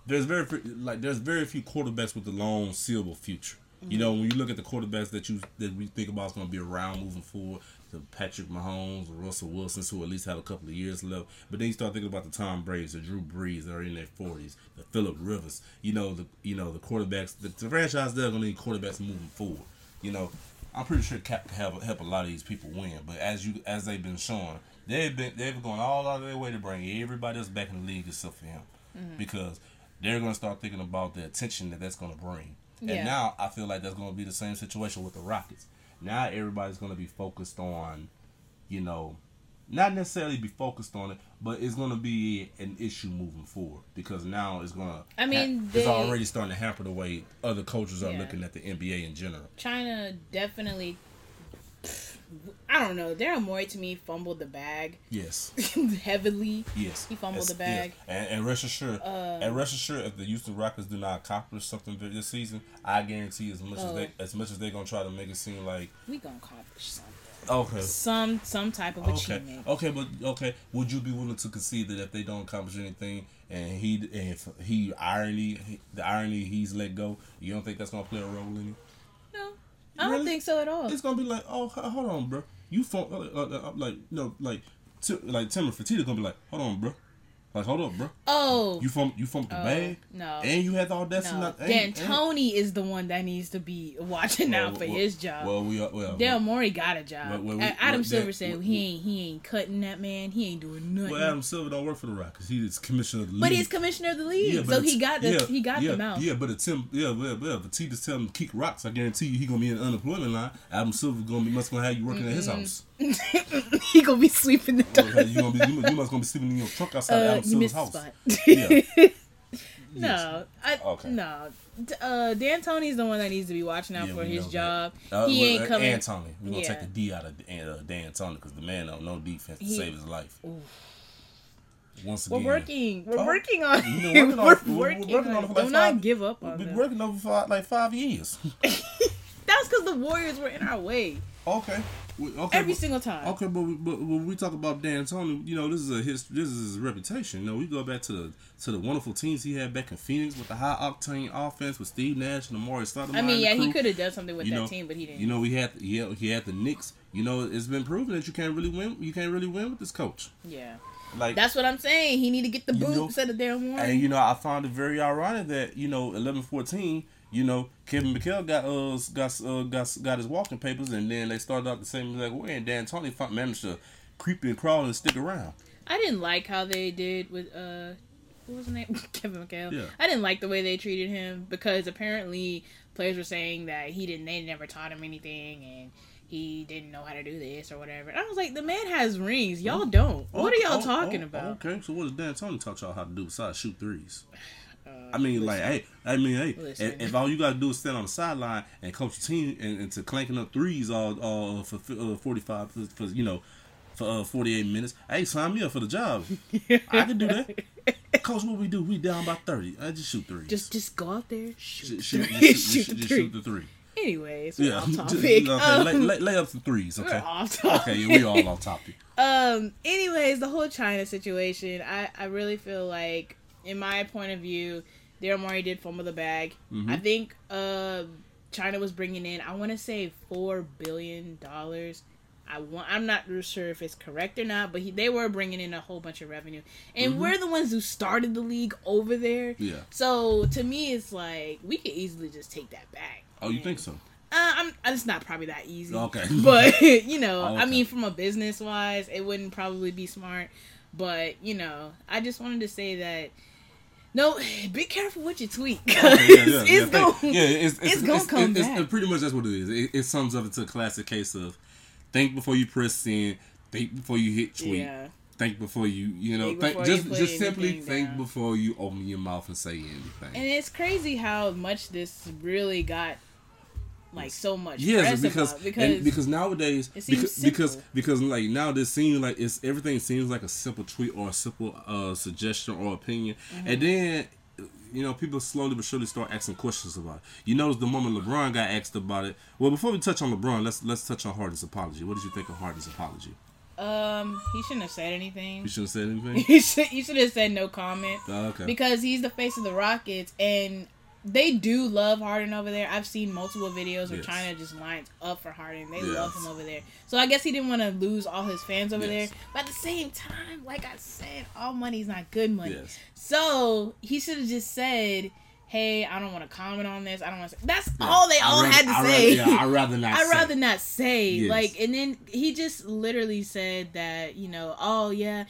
There's very few- like there's very few quarterbacks with a long, seeable future. You know, when you look at the quarterbacks that you that we think about is going to be around moving forward, the Patrick Mahomes, Russell Wilsons, who at least have a couple of years left. But then you start thinking about the Tom Brady's, the Drew Brees that are in their forties, the Philip Rivers. You know, the you know the quarterbacks. The, the franchise they're going to need quarterbacks moving forward. You know, I'm pretty sure Cap can help help a lot of these people win. But as you as they've been showing, they've been they've gone all out of their way to bring everybody else back in the league except for him, Mm-hmm. because they're going to start thinking about the attention that that's going to bring. Yeah. And now I feel like that's going to be the same situation with the Rockets. Now everybody's going to be focused on, you know, not necessarily be focused on it, but it's going to be an issue moving forward because now it's going to. I mean, it's they- already starting to hamper the way other coaches are Yeah. looking at the NBA in general. China definitely. I don't know. Daryl Morey to me fumbled the bag Yes. [LAUGHS] heavily. Yes, He fumbled Yes, the bag. yes. And, and rest assured, Uh, and rest assured, if the Houston Rockets do not accomplish something this season, I guarantee as much as Oh. they as much as they're gonna try to make it seem like We gonna accomplish something. okay, Some some type of okay, achievement. okay, but okay, would you be willing to concede that if they don't accomplish anything and he and if he irony the irony he's let go, you don't think that's gonna play a role in it? I don't Really? think so at all. It's gonna be like, oh, hold on, bro, you uh, uh, uh, like no, like. T- like Timmy Fertitta gonna be like, hold on, bro, like hold up, bro. Oh, You from you from the Oh, bag? no. And you had the audacity no. not. And- and- Tony is the one that needs to be watching out for well, his job. Well, we are. Well, Daryl Morey got a job. Well, well, we- Adam well, Silver that- said well, he ain't he ain't cutting that man. He ain't doing nothing. well, Adam Silver don't work for the Rockets. He is commissioner of the league. but he's commissioner of the league, Yeah, so he got the yeah, he got yeah, the mouth. Yeah, but it's Tim. Yeah, well, well, if the T just tell him to kick rocks, I guarantee you he gonna be in the unemployment line. Adam Silver gonna be must gonna have you working at his house. [LAUGHS] he gonna be sweeping the Well, door. you gonna be you, must- you must gonna be sleeping in your truck outside Uh, Adam Silver's house. Yeah. [LAUGHS] No, I, Okay. no. Uh, D'Antoni's the one that needs to be watching out Yeah, for his job. Uh, he ain't uh, coming. And Tony, we gonna Yeah. take the D out of uh, D'Antoni because the man don't no defense to He- save his life. Ooh. Once We're working. We're Oh, working on you know, working [LAUGHS] on We're. We're- working working on on it. for like Do not five- give up We've been working over for like five years. That's because the Warriors were in our way okay. Okay. every but- single time. Okay, but, but when we talk about D'Antoni, you know, this is a his this is his reputation. You know, we go back to the to the wonderful teams he had back in Phoenix with the high octane offense with Steve Nash and Amar'e Stoudemire. I mean, yeah, he could have done something with You that know, team, but he didn't. You know, we had he had, he had the Knicks. You know, it's been proven that you can't really win. You can't really win with this coach. yeah, Like that's what I'm saying. He need to get the boot instead of Daryl Morey. And you know, I found it very ironic that you know, eleven fourteen. You know, Kevin McHale got uh got uh, got got his walking papers, and then they started out the same exact way. And D'Antoni managed to creep and crawl and stick around. I didn't like how they did with uh, what was his name? [LAUGHS] Kevin McHale. Yeah. I didn't like the way they treated him because apparently players were saying that he didn't. They never taught him anything, and he didn't know how to do this or whatever. And I was like, the man has rings. Y'all don't. what are Oh, y'all oh, talking oh, about? Okay, so what does D'Antoni taught y'all how to do besides shoot threes? Uh, I mean, like, hey, I mean, hey, Listen. if, if all you gotta do is stand on the sideline and coach the team and, and to clanking up threes all, all for uh, forty five for, for you know for uh, forty eight minutes, hey, sign me up for the job. [LAUGHS] I can do that. Coach, what we do? We down by thirty. I just shoot threes. just just go out there, shoot, [LAUGHS] shoot, the shoot, three, shoot, the three. shoot the three. Anyways, we're Yeah, off [LAUGHS] just- topic. okay, Um, lay, lay, lay up some threes. Okay, off okay, yeah, we all on topic. Um. Anyways, the whole China situation, I I really feel like, in my point of view, Daryl Morey did fumble the bag. Mm-hmm. I think uh, China was bringing in, I want to say four billion dollars. I want. I'm not sure if it's correct or not, but he, they were bringing in a whole bunch of revenue, and we're the ones who started the league over there. Mm-hmm. Yeah. So to me, it's like we could easily just take that back. Oh, you think so? Uh, I'm. It's not probably that easy. Okay. [LAUGHS] But [LAUGHS] you know, Oh, I mean, from a business wise, it wouldn't probably be smart. But you know, I just wanted to say that No, [SIGHS] be careful what you tweet. Yeah, yeah, it's yeah. going. Thank- yeah, it's, it's, it's gonna come it's, back. It's, pretty much that's what it is. It, it sums up into a classic case of think before you press send, think before you hit tweet, Yeah. think before you you know Think think, before you just just simply anything think down. before you open your mouth and say anything. And it's crazy how much this really got like so much Yes, because because because nowadays it seems because, because because like now this seems like it's everything seems like a simple tweet or a simple uh, suggestion or opinion, Mm-hmm. and then you know people slowly but surely start asking questions about it. You notice the moment LeBron got asked about it. Well, before we touch on LeBron, let's let's touch on Harden's apology. What did you think of Harden's apology? um he shouldn't have said anything. He shouldn't have said anything. [LAUGHS] He should he should have said no comment Oh, okay. because he's the face of the Rockets and they do love Harden over there. I've seen multiple videos where Yes. China just lines up for Harden. They Yes. love him over there. So I guess he didn't want to lose all his fans over Yes. there. But at the same time, like I said, all money's not good money. So he should have just said, "Hey, I don't want to comment on this. I don't want to." Say that's all they all rather- had to I'd say. Rather, yeah, I'd rather [LAUGHS] not. I'd say. rather not say. Like, and then he just literally said that, you know, oh yeah,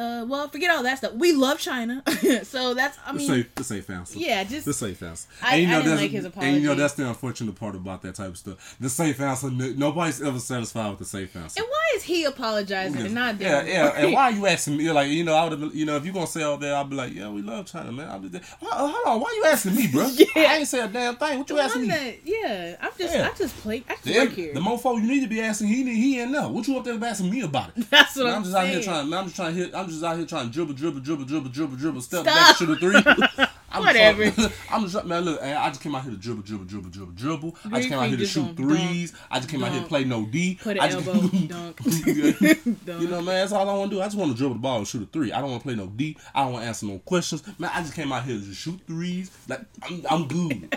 uh, well, forget all that stuff. We love China, [LAUGHS] so that's. I mean, the safe answer. yeah, just The safe answer. I- and you I know didn't that's like his and you know that's the unfortunate part about that type of stuff. The safe answer. Nobody's ever satisfied with the safe answer. And why is he apologizing and not yeah, them? yeah. And [LAUGHS] why are you asking me? Like, you know, I would have, you know, if you gonna say all that, I'll be like, yeah, we love China, man. I'll be there. Hold on, hold on, why you asking me, bro? [LAUGHS] Yeah. I ain't say a damn thing. What you asking I'm me? yeah, I'm just, Yeah. I just play, I just The, work here. the mofo you need to be asking, he he ain't know. What you up there asking me about it? That's what I'm, I'm just out here trying. I'm just trying to hit. I'm just out here trying to dribble, dribble, dribble, dribble, dribble, dribble, step Stop. back, shoot a three. I'm Whatever. Just, I'm just [LAUGHS] man. Look, I just came out here to dribble, dribble, dribble, dribble, dribble. I just came out here to shoot threes. I just came out here to play no D. Put I an just- elbow, [LAUGHS] dunk, dunk. [LAUGHS] You know, man, that's all I want to do. I just want to dribble the ball and shoot a three. I don't want to play no D. I don't want to answer no questions. Man, I just came out here to shoot threes. Like, I'm, I'm good.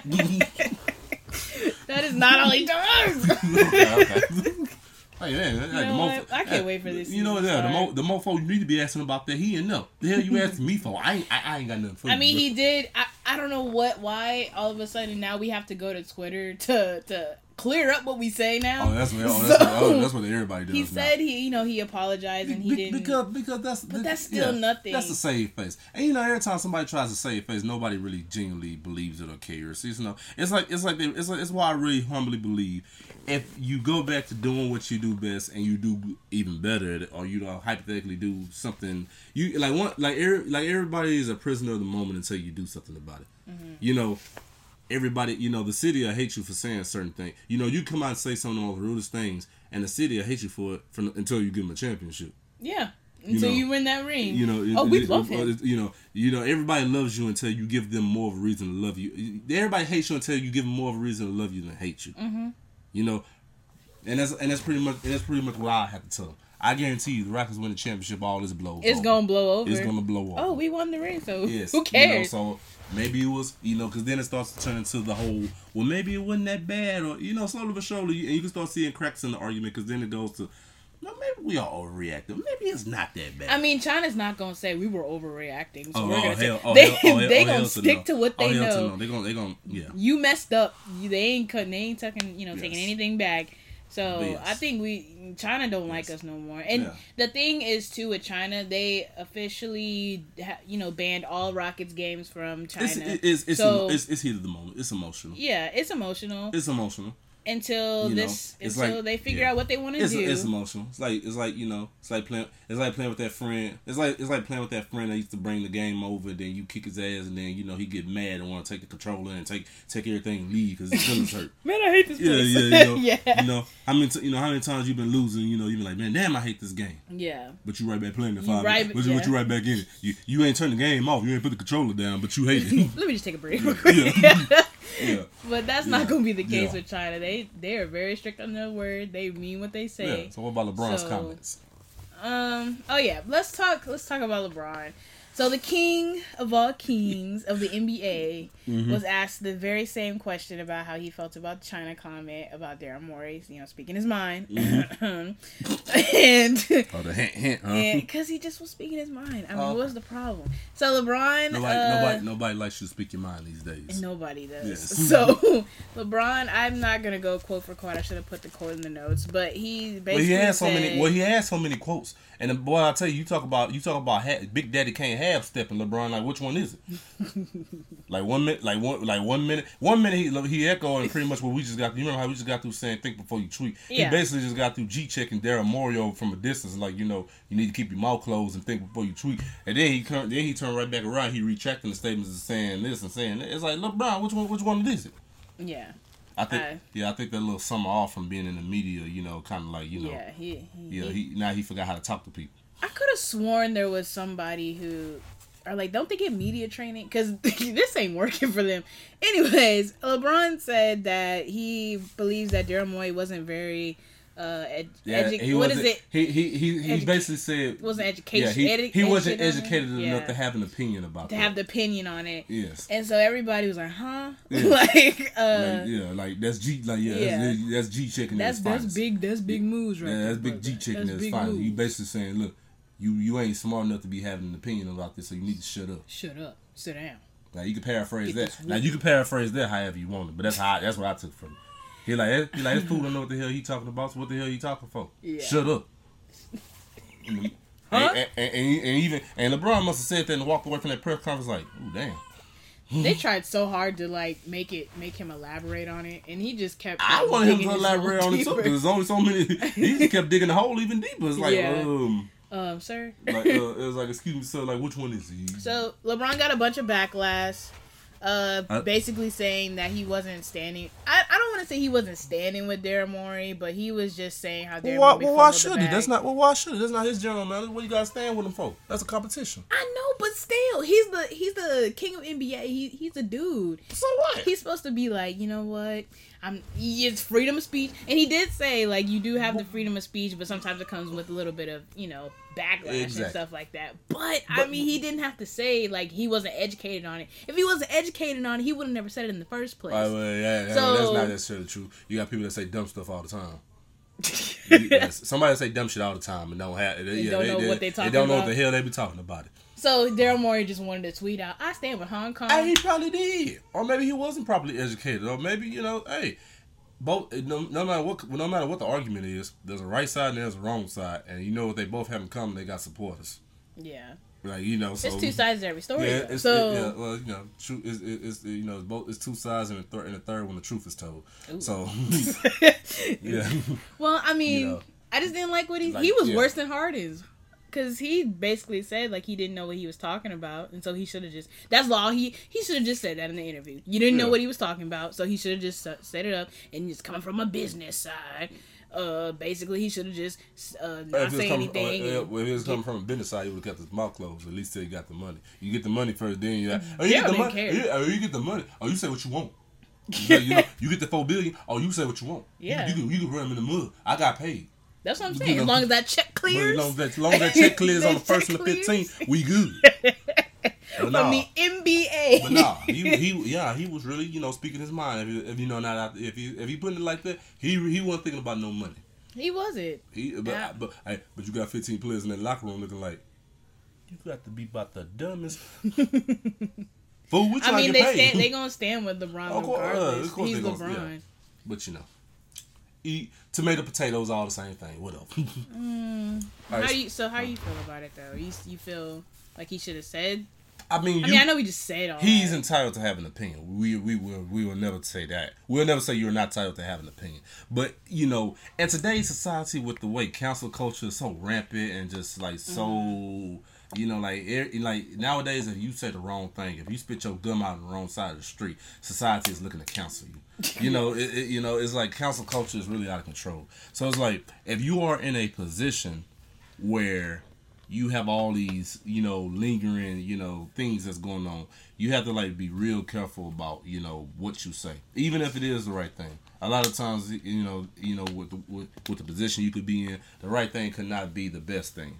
that is not all he does. okay, okay. Hey, man, hey, the mofo-? I can't wait for this You know, yeah, the, mo- the mofo you need to be asking about that. He ain't know. The hell you asking me for? I ain't, I, I ain't got nothing for I you. mean, bro. he did. I, I don't know what, why all of a sudden now we have to go to Twitter [LAUGHS] to to clear up what we say now. Oh, that's what. Oh, that's, [LAUGHS] what, oh, that's what everybody does. he now. said he, you know, he apologized and he Be- didn't. because because that's But that's still nothing. That's the save face, and you know every time somebody tries to save face, nobody really genuinely believes it or cares. You know, it's like it's like they, it's like, it's why I really humbly believe if you go back to doing what you do best and you do even better, or you know hypothetically do something you like one like every, like everybody is a prisoner of the moment until you do something about it. Mm-hmm. You know, everybody, you know, the city I hate you for saying certain things. You know, you come out and say some of the rudest things, and the city I hate you for it for, until you give them a championship. yeah, until know, you win that ring. You know, it- oh, we it- love it- him. You know, you know, everybody loves you until you give them more of a reason to love you. Everybody hates you until you give them more of a reason to love you than hate you. Mm-hmm. You know, and that's and that's pretty much that's pretty much what I have to tell them. I guarantee you, the Rockets win the championship, all this blows. It's over. gonna blow over. It's gonna blow over. Oh, we won the ring, so Yes. [LAUGHS] who You know, cares? so maybe it was, you know, because then it starts to turn into the whole, well, maybe it wasn't that bad, or, you know, slowly but surely, and you can start seeing cracks in the argument because then it goes to, no, maybe we are overreacting. Maybe it's not that bad. I mean, China's not gonna say we were overreacting, so oh, we're oh, gonna hell, oh, they hell, oh, [LAUGHS] they gonna stick no. to what they to know. They're gonna, they're gonna, yeah. You messed up. They ain't cutting. They ain't taking you know taking anything back. So yes. I think we China don't like us no more. And Yeah. the thing is too with China, they officially ha- you know banned all Rockets games from China. It's, it's, it's, so it's, it's heat of the moment. It's emotional. yeah, it's emotional It's emotional. Until you know, this it's until like- they figure yeah. out what they want to do. it's emotional. It's like it's like you know. It's like playing. It's like playing with that friend. It's like it's like playing with that friend that used to bring the game over. Then you kick his ass, and then you know he get mad and want to take the controller and take take everything and leave because his feelings hurt. [LAUGHS] Man, I hate this Yeah, place. yeah, you [LAUGHS] know, yeah. You know how many t- you know how many times you've been losing. You know you've been like, man, damn, I hate this game. yeah. But you right back playing the five. right- minutes. but, you, but you right back in it. You you ain't turn the game off. You ain't put the controller down, but you hate it. [LAUGHS] Let me just take a break. Yeah. Yeah. [LAUGHS] But that's Yeah. not gonna be the case Yeah. with China. They they are very strict on their word. They mean what they say. So what about LeBron's So- comments? Um. Oh yeah. Let's talk. Let's talk about LeBron. So the king of all kings of the NBA Mm-hmm. was asked the very same question about how he felt about the China comment about Daryl Morey, you know, speaking his mind, Mm-hmm. [LAUGHS] and Oh, the hint, hint, huh? because he just was speaking his mind. I mean, Oh. what was the problem? So LeBron, Nobody, uh, nobody, nobody likes you to speak your mind these days. Nobody does. Yes. [LAUGHS] So LeBron, I'm not gonna go quote for quote. I should have put the quote in the notes, but he basically Well, he had so many. Well, he had so many quotes, and the boy, I tell you, you talk about you talk about ha- Big Daddy Kane half stepping LeBron. Like which one is it? [LAUGHS] like one minute, like one, like one minute, one minute he he echoing pretty much what we just got. You remember how we just got through saying think before you tweet. Yeah. He basically just got through G checking Daryl Morey from a distance. Like you know you need to keep your mouth closed and think before you tweet. And then he turned then he turned right back around. He retracting the statements and saying this and saying that. It's like LeBron, which one which one is it? Yeah. I think Uh, yeah, I think that little summer off from being in the media, you know, kind of like you know, Yeah. He. he, yeah, he now he forgot how to talk to people. I could have sworn there was somebody who, or like, don't they get media training? Because [LAUGHS] this ain't working for them. Anyways, LeBron said that he believes that Daryl Morey wasn't very, uh, ed- Yeah, edu- he what it? He he he, he Educa- basically said Wasn't yeah, education. he, edu- he wasn't educated enough Yeah. to have an opinion about it. to that. have the opinion on it. yes. And so everybody was like, huh? Yeah. [LAUGHS] like, uh, like, yeah, like that's G, like yeah, yeah. That's, that's G checking. that's that's finest. big. That's big moves, right? Yeah, there, that's big brother. G checking That's big finest. You basically saying, look, you you ain't smart enough to be having an opinion about this, so you need to shut up. Shut up. Sit down. Now you can paraphrase Get that. Now you can paraphrase that however you want it, but that's how I, that's what I took from it. He like he like this fool don't know what the hell he talking about. So what the hell he talking for? Yeah. Shut up. [LAUGHS] and, Huh? and, and, and, and even and LeBron must have said that and walked away from that press conference like, ooh damn. they tried so hard to like make it make him elaborate on it, and he just kept. I want him to elaborate on it too because there's only so many. He just kept digging the hole even deeper. It's like, Yeah. um, Um, sir. like uh, it was like, excuse me, sir, like which one is he? So LeBron got a bunch of backlash, uh, I- basically saying that he wasn't standing. I, I don't want to say he wasn't standing with Daryl Morey, but he was just saying how Daryl Well, why, well, why should he? That's not. Well, why should he? That's not his general manager. What you got to stand with him for? That's a competition. I know, but still, he's the he's the king of NBA. He he's a dude. So what? He's supposed to be like, you know what? I'm. It's freedom of speech, and he did say like you do have the freedom of speech, but sometimes it comes with a little bit of you know backlash and stuff like that. But, I mean, he didn't have to say like he wasn't educated on it. If he wasn't educated on it, he would have never said it in the first place. Right, well, yeah, So- that's not necessarily true. You got people that say dumb stuff all the time. [LAUGHS] Yes, somebody say dumb shit all the time and don't have. They, yeah, don't know what they talking They don't know what the hell they be talking about it. So Daryl Morey just wanted to tweet out, "I stand with Hong Kong." Hey, he probably did, or maybe he wasn't properly educated, or maybe you know, hey, both no, no matter what no matter what the argument is, there's a right side and there's a wrong side, and you know what they both have in common. They got supporters, yeah, like you know. So it's two sides to every story. Yeah, though. it's, so it, yeah, well, you know, true is it's, you know, it's both it's two sides and a third and a third when the truth is told. So [LAUGHS] [LAUGHS] yeah, Well, I mean, You know. I just didn't like what he Like, he was yeah. worse than Harden's. Cause he basically said like he didn't know what he was talking about, and so he should have just. That's all he he should have just said that in the interview. You didn't know what he was talking about, so he should have just set it up and just coming from a business side. Uh, basically, he should have just uh, not say coming, anything. uh, uh, well, if it was coming from a business side, he would have kept his mouth closed. At least till you got the money. You get the money first, then you. Oh, you Yeah, get the money. care. Yeah, oh, you get the money. Oh, you say what you want. [LAUGHS] You, know, you, know, you get the four billion. Oh, you say what you want. You- Yeah. you, can you can run them in the mud. I got paid. That's what I'm you saying. know, as long as that check But as clears long as that, as long as that check [LAUGHS] clears on the first of the clears. fifteenth, we good. [LAUGHS] But from nah. the NBA. But nah, he [LAUGHS] he yeah, he was really you know speaking his mind. If, you- if you know not if he if he putting it like that, he he wasn't thinking about no money. he wasn't. He but Yeah. but hey, but you got 15 players in that locker room looking like you got to be about the dumbest. Fool, we I mean, they paid. stand. They gonna stand with LeBron Of course, uh, of course He's LeBron. yeah. but you know, eat tomato potatoes all the same thing. Whatever. [LAUGHS] How you? So how do you feel about it though? You you feel like he should have said? I mean, you, I mean, I know we just said all. He's that. entitled to have an opinion. We we will we will never say that. We'll never say you're not entitled to have an opinion. But you know, in today's society, with the way cancel culture is so rampant and just like so, you know, like er- like nowadays, if you say the wrong thing, if you spit your gum out on the wrong side of the street, society is looking to cancel you. You know, it, it, you know, it's like cancel culture is really out of control. So it's like if you are in a position where you have all these, you know, lingering, you know, things that's going on. You have to like be real careful about, you know, what you say, even if it is the right thing. A lot of times, you know, you know, with the with, with the position you could be in, the right thing could not be the best thing.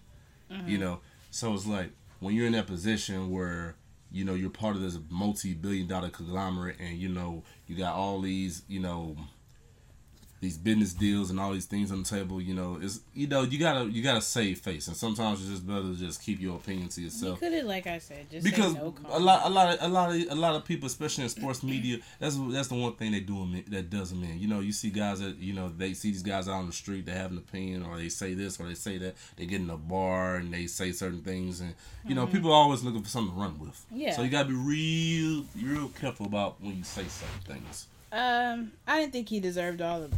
You mm-hmm. know, so it's like when you're in that position where you know you're part of this multi-billion dollar conglomerate, and you know you got all these, you know, these business deals and all these things on the table. You know, is you know you gotta you gotta save face, and sometimes it's just better to just keep your opinion to You yourself. could have, like I said, just Because no a lot, a lot, of, a lot of, a lot of people, especially in sports media, that's that's the one thing they do that does them in. You know, you see guys that you know they see these guys out on the street, they have an opinion, or they say this, or they say that. They get in a bar and they say certain things, and you know, people are always looking for something to run with. Mm-hmm. Yeah. So you gotta be real, real careful about when you say certain things. Um, I didn't think he deserved all of.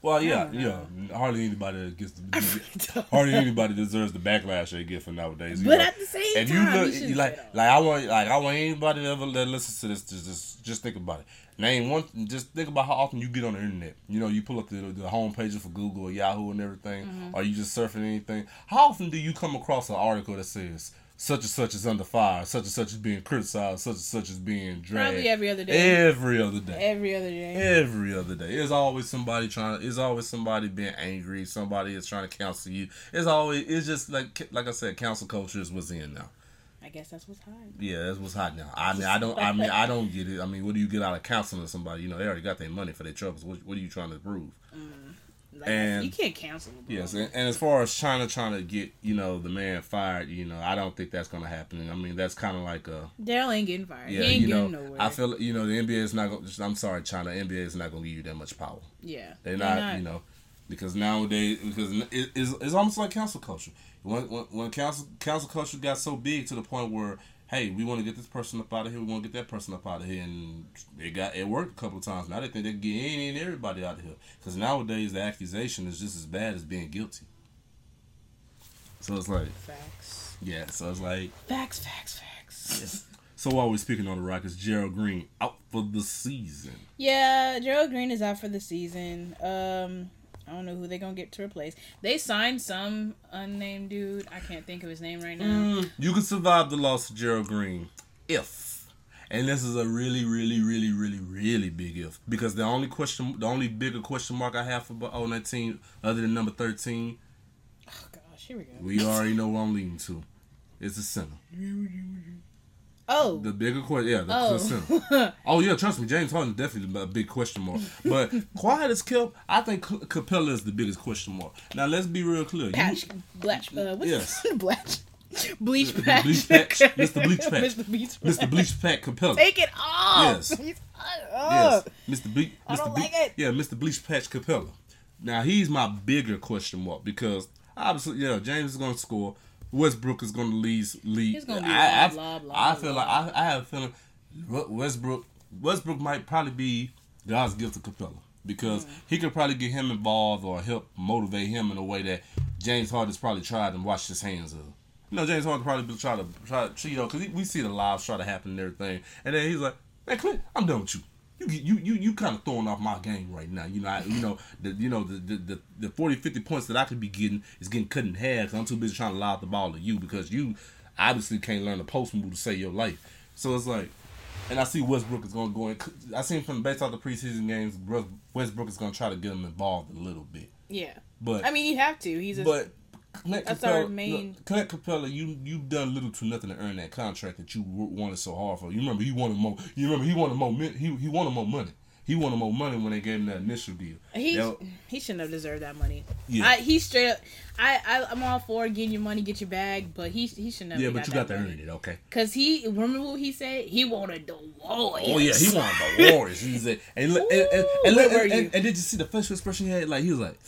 Well, yeah, yeah. Hardly anybody gets the, [LAUGHS] hardly anybody deserves the backlash they get for nowadays. But know. at the same if you time, look you shouldn't you like like I want like I want anybody to ever that listens to this to just just think about it. Name one. Just think about how often you get on the internet. You know, you pull up the the home pages for Google or Yahoo and everything, Mm-hmm. or you just surfing anything. How often do you come across an article that says such and such is under fire, such and such is being criticized, such and such is being dragged? Probably every other day. Every other day. Every other day. Every other day. There's always somebody trying. There's always somebody being angry. Somebody is trying to cancel you. It's always. It's just like like I said, cancel culture is what's in now. I guess that's what's hot. Yeah, that's what's hot now. I mean, I don't. I mean, I don't get it. I mean, what do you get out of canceling somebody? You know, they already got their money for their troubles. What, what are you trying to prove? Mm. Like, And- you can't cancel. LeBron. Yes, and, and as far as China trying to get you know the man fired, you know, I don't think that's gonna happen. I mean, that's kind of like a Daryl ain't getting fired. yeah, he ain't you know. getting nowhere. I feel you know the NBA is not going. to I'm sorry, China. NBA is not gonna give you that much power. yeah, They're not, you know, because nowadays because it, it's, it's almost like cancel culture. When when, when cancel cancel culture got so big to the point where hey, we want to get this person up out of here, we want to get that person up out of here, and it got it worked a couple of times. Now they think they can get any and everybody out of here because nowadays the accusation is just as bad as being guilty. So it's like Facts. yeah, so it's like Facts. Facts. Facts. so while we're speaking on the Rockets, Gerald Green out for the season. Yeah, Gerald Green is out for the season. Um, I don't know who they're gonna get to replace. They signed some unnamed dude. I can't think of his name right now. Mm, you can survive the loss of Gerald Green if, and this is a really, really, really, really, really big if because the only question, the only bigger question mark I have for on that team, other than number thirteen, Oh gosh, here we go. we already know where I'm leading to. It's the center. Oh, The bigger question, yeah, the, Oh. [LAUGHS] Oh yeah, trust me, James Harden definitely a big question mark. But [LAUGHS] quiet as kept, I think C- Capela is the biggest question mark. Now let's be real clear. You- patch, uh, what's Yes. [LAUGHS] bleach, bleach patch, bleach patch, Mr. Bleach patch. Mr. Bleach patch. Mr. Bleach Capela. Take it off. Yes. He's- Yes. Mr. Bleach. I Mr. don't Ble- like it. Yeah, Mr. Bleach Patch Capela. Now he's my bigger question mark because obviously, yeah, James is going to score. Westbrook is going to lead. lead. He's gonna be I, blah, I, blah, blah, I feel like I, I have a feeling Westbrook Westbrook might probably be God's gift to Capela because Mm. he could probably get him involved or help motivate him in a way that James Harden's probably tried and washed his hands of. You know, James Harden probably be try to try to you know because we see the lives try to happen and everything, and then he's like, "Man, Clint, I'm done with you. You you you you kind of throwing off my game right now. You know, I, you know the you know the, the the the 40, 50 points that I could be getting is getting cut in half. Cause I'm too busy trying to lob the ball to you because you obviously can't learn a post move to save your life. So it's like, and I see Westbrook is going to go in. I seen from based off the preseason games, Westbrook is going to try to get him involved a little bit. Yeah, But I mean you have to. He's a but Clint That's Capela, our main- look, Clint Capela, you you've done little to nothing to earn that contract that you wanted so hard for. You remember he wanted more. You remember he wanted more. He he wanted more money. He wanted more money when they gave him that initial deal. He he shouldn't have deserved that money. Yeah. I, he straight up. I, I I'm all for getting your money, get your bag, but he he shouldn't have. yeah, but you got to earn it, okay? Cause he remember what he said. He wanted the Warriors. Oh yeah, he wanted the Warriors. He said, and and, and, and, and, Ooh, where and, and, and did you see the facial expression he had? Like he was like,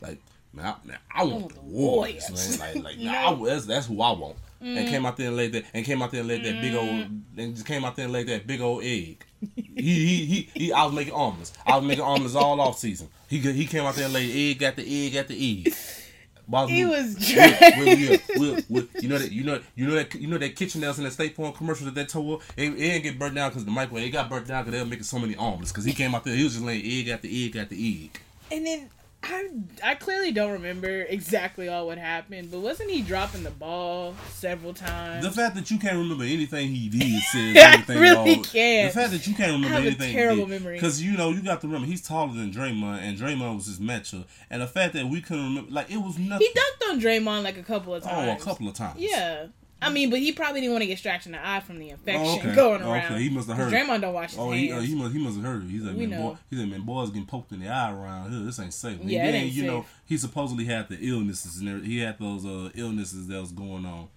like man, I, man, I want the Warriors, man. Like like [LAUGHS] nah, I, that's that's who I want. And Mm. came out there and laid that, and came out there and laid that big old, and just came out there and laid that big old egg. he, he he he. I was making omelets. I was making omelets all off season. He he came out there and laid egg the egg at the egg. He we- was with- trash. with- yeah, with- with- you know that you know you know that you know that kitchen that was in the State Farm commercial that they tore it, it didn't get burnt down because the microwave. It got burnt down because they were making so many omelets. Because he came out there, he was just laying egg after egg after egg. And then I I clearly don't remember exactly all what happened, but wasn't he dropping the ball several times? The fact that you can't remember anything he did [LAUGHS] says I really all- can't. The fact that you can't remember I have a anything. terrible memory. Because you know you got to remember he's taller than Draymond, and Draymond was his matchup. And the fact that we couldn't remember, like it was nothing. he dunked on Draymond like a couple of times. Oh, a couple of times. Yeah. I mean, but he probably didn't want to get scratched in the eye from the infection Oh, okay. going Oh, around. okay. He must have heard. Draymond don't wash his Oh, he, uh, he must he must have heard. He's like, We man, boy, know. he said, man, boys getting poked in the eye around here. This ain't safe. And Yeah, it then, ain't you know, he supposedly had the illnesses and everything. he had those uh, illnesses that was going on.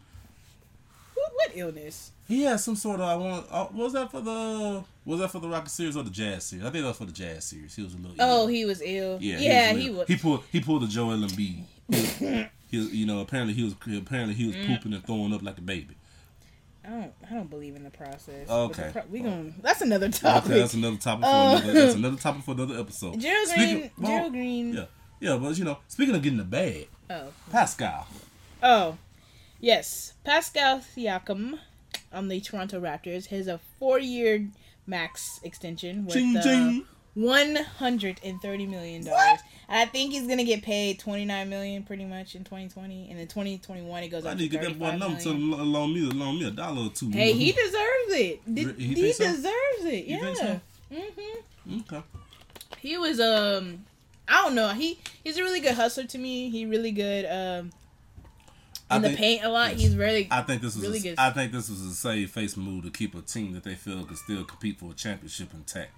what, what illness? He had some sort of I want. Uh, was that for the was that for the Rocket series or the Jazz series? I think that was for the Jazz series. He was a little. Oh, ill. he was ill. yeah, Yeah, he he was. was. He pulled he pulled the Joel Embiid. [LAUGHS] He was, you know, apparently he was apparently he was Mm. pooping and throwing up like a baby. I don't. I don't believe in the process. Okay. The pro- we gonna That's another topic. Okay, that's another topic for Uh, another. That's another topic for another episode. Gerald Speaking- Green. well, Gerald Green. Yeah, yeah, but you know, speaking of getting the bag, Oh. Pascal. Oh. Yes. Pascal Siakam on the Toronto Raptors has a four-year max extension with Ching uh, ching. One hundred and thirty million dollars. I think he's gonna get paid twenty nine million pretty much in twenty twenty, and in twenty twenty one it goes I up need to to get that boy number to loan me, loan me a dollar or two. Hey, you know? he deserves it. Did, Re- you he so? deserves it. Yeah. think so? hmm okay. He was um, I don't know. He he's a really good hustler to me. He really good um I in the think- paint a lot. yes. He's really I think this was really a, good. I think this was a save face move to keep a team that they feel could still compete for a championship intact.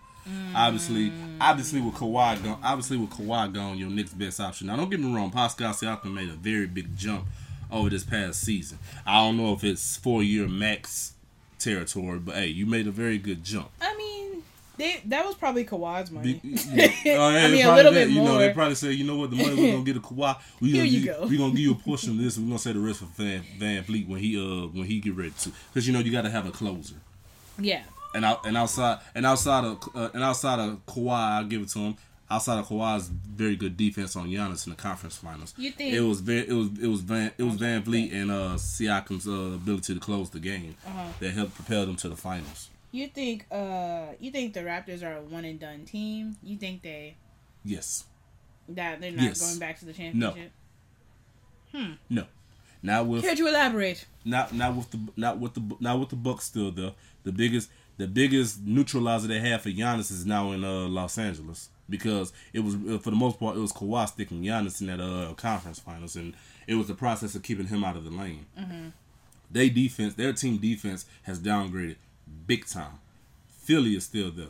Obviously, obviously with Kawhi gone, obviously with Kawhi gone, your next best option. Now, don't get me wrong, Pascal Siakam made a very big jump over this past season. I don't know if it's four year max territory, but hey, you made a very good jump. I mean, they that was probably Kawhi's money. [LAUGHS] you oh, yeah, I they mean, a probably little did. bit You know, they probably say, you know what, the money we're gonna get a Kawhi. We Here gonna you give, go. we gonna give you a portion of [LAUGHS] this. We're gonna say the rest for Van VanVleet when he uh when he get ready to, because you know you got to have a closer. yeah. And out and outside and outside of uh, and outside of Kawhi, I'll give it to him. Outside of Kawhi's very good defense on Giannis in the conference finals, You think- it was very it was it was Van it was VanVleet and uh Siakam's uh, ability to close the game Uh-huh. that helped propel them to the finals. You think uh you think the Raptors are a one and done team? You think they Yes, that they're not Yes. going back to the championship? no, Hmm. No. not with Care to elaborate? not not with the not with the not with the Bucks still though. The biggest the biggest neutralizer they have for Giannis is now in uh, Los Angeles because it was uh, for the most part it was Kawhi sticking Giannis in that uh, conference finals and it was the process of keeping him out of the lane. They defense their team defense has downgraded big time. Philly is still there.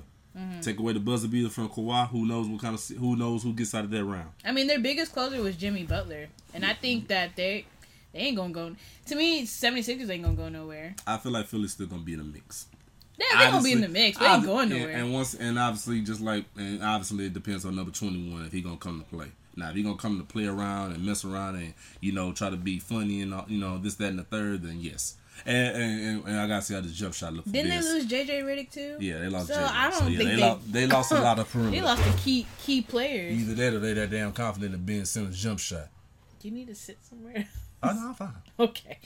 Take away the buzzer beater from Kawhi. Who knows what kind of who knows who gets out of that round? I mean, their biggest closer was Jimmy Butler, and I think that they they ain't gonna go. To me, 76ers ain't gonna go nowhere. I feel like Philly's still gonna be in the mix. Yeah, they gonna be in the mix. They ain't going and- nowhere. And, once, and obviously, just like, and obviously, it depends on number twenty one if he gonna come to play. Now, if he gonna come to play around and mess around and you know try to be funny and all, you know this, that, and the third, then yes. And and, and, and I gotta see how this jump shot look. Didn't they lose JJ Redick too? Yeah, they lost. So, JJ. I don't so, yeah, think they, they- lost. They lost a lot of [LAUGHS] perimeter. They lost the key key players. Either that or they that damn confident in Ben Simmons jump shot. You need to sit somewhere. [LAUGHS] Oh no, I'm fine. okay.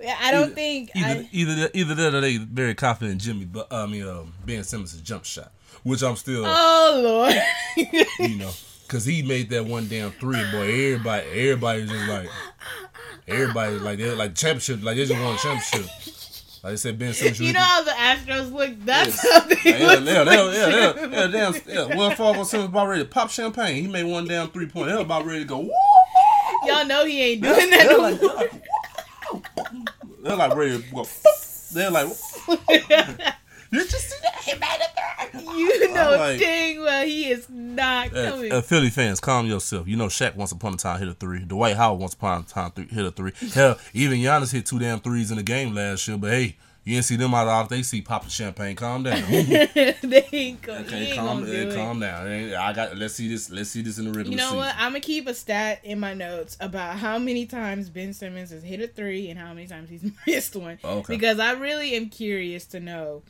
Yeah, I don't Either- think. Either I, either either that or they very confident in Jimmy, but I mean um, Ben Simmons' jump shot, which I'm still. oh lord. you know, cause he made that one damn three, boy. Everybody, everybody just like, everybody like they like championship, like they just won a championship. Like I said, Ben Simmons. you know how the Astros look. That's Yes. how they Like, yeah, look. yeah, yeah, yeah, yeah, yeah, damn, yeah. Well, Fargo Simmons about ready to pop champagne. He made one damn three point. They was about ready to go. Woo! Y'all know he ain't doing that. They're no like, more. they're like ready to go. They're like, [LAUGHS] you just see that? He made it. you know like- dang well he is not coming. Uh, Philly fans, calm yourself. You know Shaq once upon a time hit a three. Dwight Howard once upon a time three, hit a three. Hell, even Giannis hit two damn threes in the game last year. But hey, you didn't see them out of they see popping champagne. Calm down. [LAUGHS] they ain't, Okay, ain't calm, gonna do uh, it. calm down. I got. Let's see this. Let's see this in the regular You know season. what? I'm gonna keep a stat in my notes about how many times Ben Simmons has hit a three and how many times he's [LAUGHS] missed one. Okay. Because I really am curious to know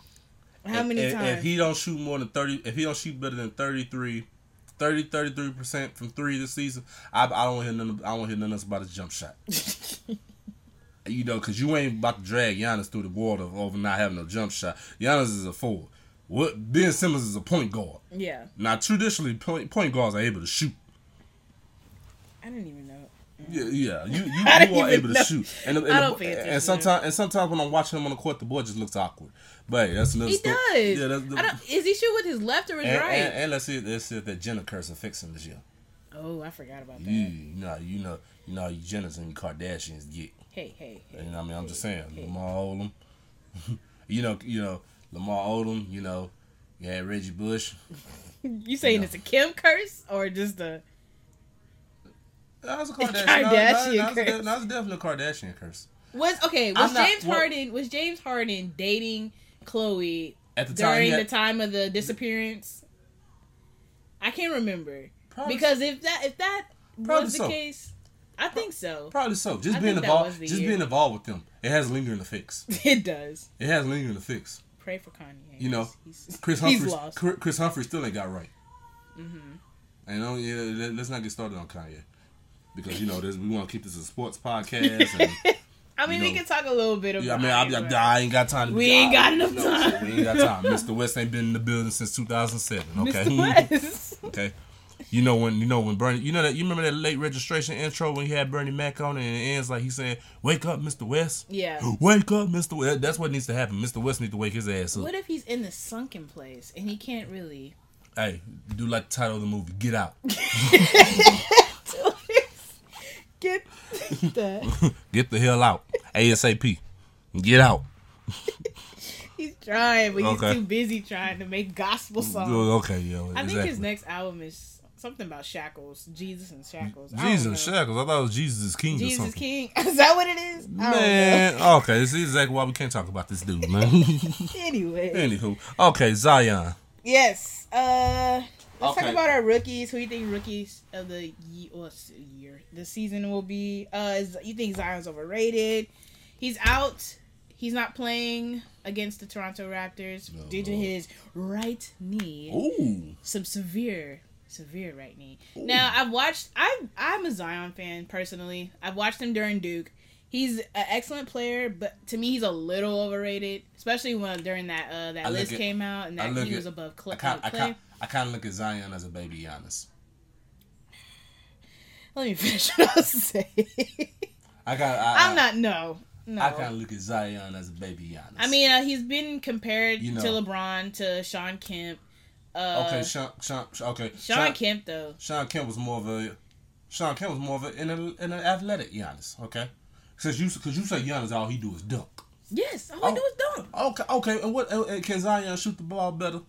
how many if, times. If he don't shoot more than thirty, if he don't shoot better than 33, 30, 33 percent from three this season, I, I don't hear nothing. I don't hear nothing else about his jump shot. [LAUGHS] you know, because you ain't about to drag Giannis through the water over not having no jump shot. Giannis is a forward. What Ben Simmons is a point guard. yeah, Now, traditionally, point, point guards are able to shoot. I didn't even know. Yeah, yeah, you you, [LAUGHS] you are able to shoot, and, and, I don't pay attention and sometimes and sometimes when I'm watching him on the court, the boy just looks awkward. But hey, that's another. He story. does. Yeah, that's the, is he shoot with his left or his and, right? and, and let's see, let's see if that Jenner curse will fix him this year. Oh, I forgot about that. You, you know, you know, you know, you Jenners and Kardashians get. Hey, hey, hey. You know, what I mean, I'm just saying, hey. Lamar Odom. [LAUGHS] you know, you know, Lamar Odom. You know, you had Reggie Bush. [LAUGHS] You saying No. it's a Kim curse or just a? That was a Kardashian. [LAUGHS] Kardashian no, no, curse. that was definitely a Kardashian curse. Was okay? I'm Was not- James well- Harden was James Harden dating Khloé At the time, during the time of the disappearance? I can't remember because if that if that was the so. case, I think so. Probably so. Just I being think that was involved, just year. being involved with them, it has lingering effects. [LAUGHS] It does. It has lingering effects. Pray for Kanye. You know, he's, Kris he's Humphries. Kris Humphries still ain't got right. Mm-hmm. And don't, yeah, let- let's not get started on Kanye because you know this, we want to keep this a sports podcast. And, [LAUGHS] I mean, you we can talk a little bit about. yeah, I mean, I, but- I, I ain't got time. To We ain't got enough no, time. we ain't got time. Mr. West ain't been in the building since 2007. [LAUGHS] Okay. Mr. West. Okay. You know when you know when Bernie you know that you remember that late registration intro when he had Bernie Mac on it and it ends like he's saying, Wake up, Mr. West. yeah. [GASPS] Wake up, Mr. West. That's what needs to happen. Mr. West needs to wake his ass up. What if he's in the sunken place and he can't really? Hey, do like the title of the movie, Get Out. [LAUGHS] Get the. [LAUGHS] Get the hell out. ASAP. Get out. [LAUGHS] He's trying, but he's Okay. too busy trying to make gospel songs. Okay, yo. I think his next album is something about shackles, Jesus and shackles. Jesus and Shackles. I thought it was Jesus is King or Jesus something. King. [LAUGHS] Is that what it is? I don't know. Man, [LAUGHS] okay, this is exactly why we can't talk about this dude, man. [LAUGHS] Anyway, Anywho, okay, Zion. yes. Uh, let's Okay. talk about our rookies. Who do you think rookies of the ye- or year, the season will be? Uh, is, you think Zion's overrated? He's out. He's not playing against the Toronto Raptors due to his right knee. Ooh. some severe severe right knee. Now I've watched I'm I'm a Zion fan personally. I've watched him during Duke. He's an excellent player, but to me he's a little overrated, especially when during that uh that I list at- came out and that he at- was above Cl- I kind, uh, I Clay. kind, I kind of look at Zion as a baby Giannis. Let me [LAUGHS] finish what I was saying. I got. I, I'm not no. No. I kind of look at Zion as a baby Giannis. I mean, uh, he's been compared You know. to LeBron, to Shawn Kemp. Uh, okay, Shawn, Shawn, okay, Shawn, Kemp though. Shawn Kemp was more of a, Shawn Kemp was more of a, in, a, in an athletic Giannis. Okay, since you, because you say Giannis, all he do is dunk. Yes, all Oh. he do is dunk. Okay, okay, and what and can Zion shoot the ball better?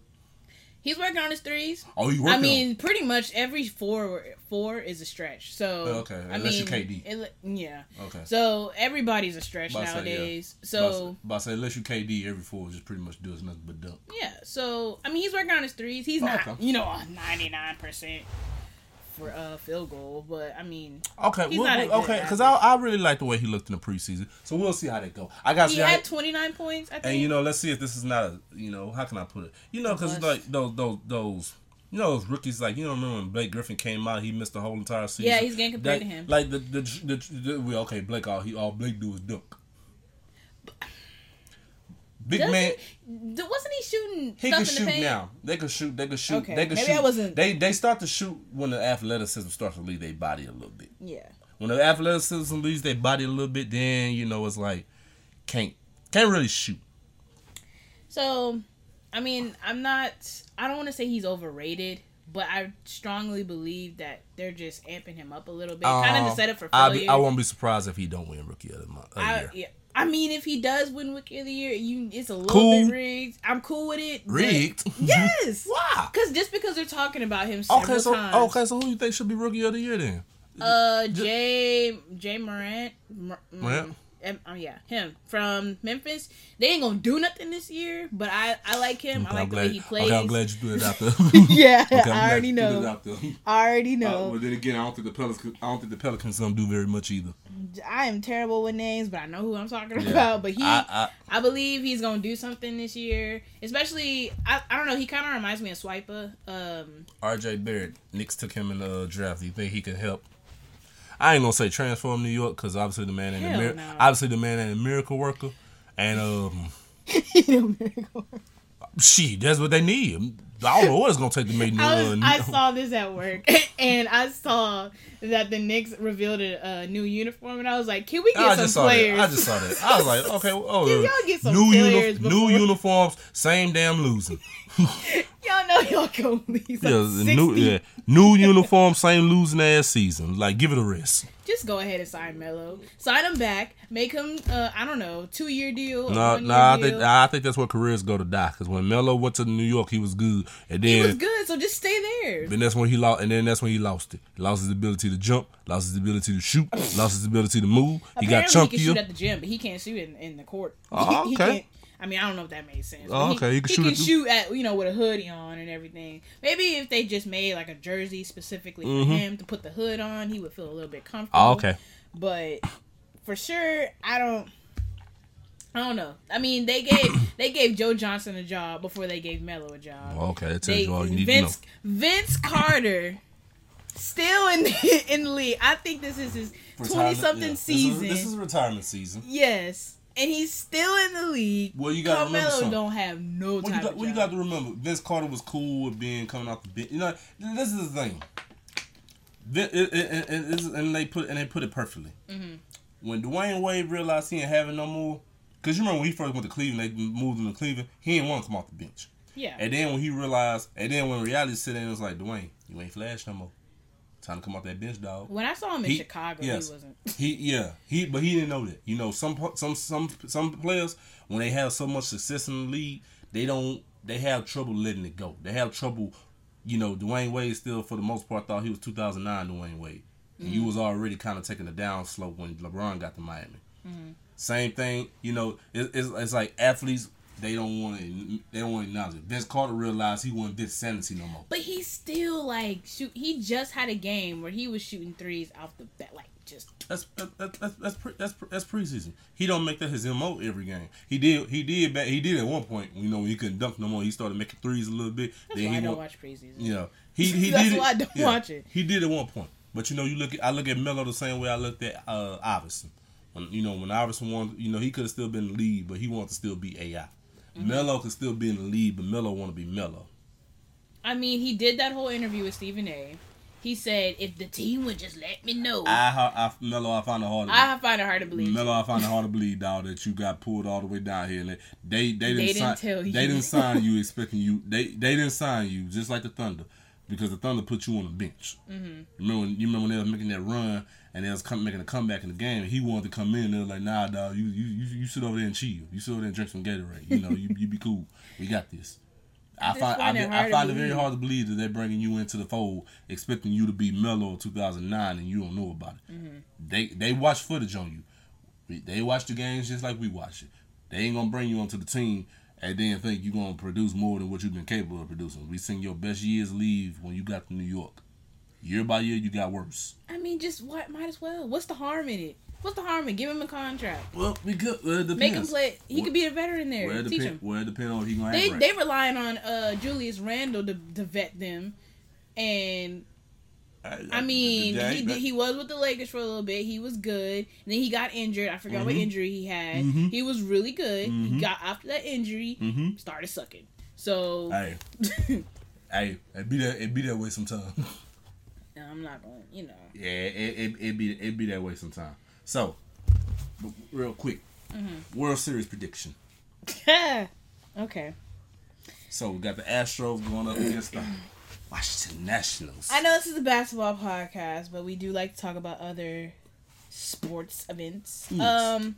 He's working on his threes. Oh, he working. I mean, pretty much every four four is a stretch. So Oh, okay, I unless mean, you're KD. it- yeah. okay. So everybody's a stretch About to say, yeah. nowadays. But So I say unless you KD, every four just pretty much does nothing but dunk. yeah. So I mean, he's working on his threes. He's Oh, not, okay. you know, ninety nine percent for a field goal, but I mean, Okay, He's we'll- not we'll- okay, because I, I really like the way he looked in the preseason. So we'll see how that go. I got he had twenty nine points. I think. And you know, let's see if this is not a you know how can I put it? You know, because like those those those you know those rookies like you don't know remember when Blake Griffin came out, he missed the whole entire season. Yeah, he's getting compared That- to him. Like the the, the, the, well, okay, Blake all he all Blake do is dunk. Big Doesn't- man, D- wasn't he shooting he can shoot the now. They can shoot. They can shoot. Okay, They can maybe shoot. I wasn't- They they start to shoot when the athleticism starts to leave their body a little bit. Yeah. When the athleticism leaves their body a little bit, then you know it's like can't can't really shoot. So, I mean, I'm not. I don't want to say he's overrated, but I strongly believe that they're just amping him up a little bit, kind of to set up for failure. be, I won't be surprised if he don't win rookie of the month. of I, year. yeah. I mean, if he does win Rookie of the Year, you it's a little Cool. bit rigged. I'm cool with it. Rigged? [LAUGHS] Yes. [LAUGHS] Why? Because just because they're talking about him several Okay, so times. okay, so who you think should be rookie of the year then? Uh, Ja Ja Morant. Mor- mm, Morant? Oh yeah, him from Memphis. They ain't gonna do nothing this year, but I I like him. I like I'm the glad. way he plays. Okay, I'm glad you threw it out there. [LAUGHS] yeah, Okay, I already you threw it know. I already Uh, know. but then again, I don't think the Pelicans. I don't think the Pelicans gonna do very much either. I am terrible with names, but I know who I'm talking Yeah. about. But he, I, I, I, believe he's gonna do something this year. Especially, I, I don't know. He kind of reminds me of Swiper. Um, R.J. Barrett. Knicks took him in the draft. Do you think he can help? I ain't gonna say transform New York because obviously the man ain't a Hell mir- no. obviously the man ain't a miracle worker, and um, [LAUGHS] she that's what they need. I don't know what it's gonna take to make [LAUGHS] New I, was, uh, I saw this at work, [LAUGHS] and I saw that the Knicks revealed a, new uniform, and I was like, "Can we get I some players?" I just saw that. I was like, okay, oh, Can y'all get some new players new uniforms, same damn losing. [LAUGHS] Y'all know y'all gonna lose. Yeah, the new yeah, new uniform, same losing ass season. Like, give it a rest. Just go ahead and sign Melo. Sign him back. Make him. Uh, I don't know, two year deal. No, no, I think I think that's where careers go to die. Because when Melo went to New York, he was good, and then he was good. So just stay there. Then that's when he lost, and then that's when he lost it. He lost his ability to jump, lost his ability to shoot, lost his ability to move. He Apparently got chunkier. He can shoot at the gym, but he can't shoot in, in the court. Oh, He- [LAUGHS] he okay. can't- I mean, I don't know if that made sense. Oh, okay. He He can can, shoot shoot, at shoot at you know with a hoodie on and everything. Maybe if they just made like a jersey specifically for him to put the hood on, he would feel a little bit comfortable. Mm-hmm. Oh, okay. But for sure, I don't. I don't know. I mean, they gave [COUGHS] they gave Joe Johnson a job before they gave Melo a job. Oh, okay, that tells They, you all you need Vince to Vince Carter still in the, [LAUGHS] in the league. I think this is his twenty something Yeah, this is- season. This is, retirement season. yes, and he's still in the league. Well, you remember Carmelo don't have no What you, got, what you got to remember, Vince Carter was cool with being coming out the bench. You know, this is the thing. It- it- it- it- and they put and they put it perfectly. Mm-hmm. When Dwyane Wade realized he ain't having no more, because you remember when he first went to Cleveland, they moved him to Cleveland. He didn't want to come off the bench. yeah, And then when he realized, and then when reality set in, it was like Dwyane, you ain't flash no more. Time to come off that bench, dog. when I saw him in He- Chicago, yes. he wasn't. [LAUGHS] He yeah he but he didn't know that. You know some some some some players when they have so much success in the league, they don't they have trouble letting it go. They have trouble. You know, Dwyane Wade still for the most part thought he was 2009 Dwyane Wade, and you mm. was already kind of taking a down slope when LeBron got to Miami. Mm-hmm. Same thing. You know, it, it's it's like athletes. They don't want to. They don't want to acknowledge it. Vince Carter realized he wasn't Vinsanity no more. But he still like shoot. He just had a game where he was shooting threes off the bat, like just That's that's that's that's, pre, that's pre- that's preseason. He don't make that his mo every game. He did he did back he did at one point. You know when he couldn't dunk no more. He started making threes a little bit. that's then why he I don't went- watch preseason. You know he he [LAUGHS] That's did it. why I don't yeah, watch it. He did at one point. But you know you look at I look at Melo the same way I looked at uh Iverson. When you know when Iverson wanted you know he could have still been the lead, but he wanted to still be AI. Mm-hmm. Could still be in the lead, but Melo want to be Melo. I mean, he did that whole interview with Stephen A. He said, "If the team would just let me know, I, I, I Melo I found it hard. To find it hard to believe." Melo, I find it hard to believe, dog, that you got pulled all the way down here. And they they, they didn't, They didn't sign, tell you. They didn't sign [LAUGHS] you expecting you. They they didn't sign you just like the Thunder, because the Thunder put you on the bench. Mm-hmm. Remember when you remember when they was making that run and they was come, making a comeback in the game. And he wanted to come in. and They was like, Nah, dog, you you you, you sit over there and chill. You sit over there and drink some Gatorade. You know, you you be cool. We got this. I find, I, I find it very hard to believe that they're bringing you into the fold, expecting you to be Melo in 2009, and you don't know about it. Mm-hmm. They they watch footage on you. They watch the games just like we watch it. They ain't gonna bring you onto the team and then think you're gonna produce more than what you've been capable of producing. We seen your best years leave when you got to New York. Year by year, you got worse. I mean, just what? Might as well. What's the harm in it? What's the harm in give him a contract? Well, we could. Well, it depends. Make him play. He What- could be a veteran there. Well, it Teach depend. him. Well, it depend on he gonna They right. they relying on uh Julius Randle to, to vet them, and I mean he he was with the Lakers for a little bit. He was good. And then he got injured. I forgot what Mhm. injury he had. Mhm. He was really good. He Mhm. got after that injury, Mm-hmm. started sucking. So Hey, [LAUGHS] hey, it be that. It be that way sometimes. [LAUGHS] I'm not going. You know. Yeah, it, it, it be it be that way sometimes. So, real quick, Mm-hmm. World Series prediction. [LAUGHS] okay. So we got the Astros going up against the Washington Nationals. I know this is a basketball podcast, but we do like to talk about other sports events. Yes. Um,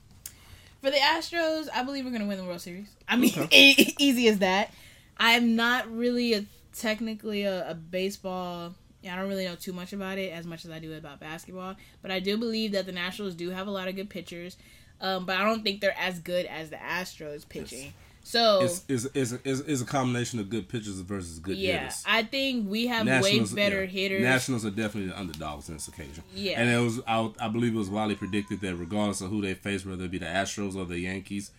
for the Astros, I believe we're gonna win the World Series. I mean, Okay. [LAUGHS] e- easy as that. I'm not really a technically a, a baseball. I don't really know too much about it as much as I do about basketball, but I do believe that the Nationals do have a lot of good pitchers. Um, but I don't think they're as good as the Astros pitching. So It's, it's, it's, it's, it's a combination of good pitchers versus good yeah, hitters. I think we have Nationals, way better yeah. hitters. Nationals are definitely the underdogs in this occasion. Yeah. and it was I, I believe it was widely predicted that regardless of who they face, whether it be the Astros or the Yankees,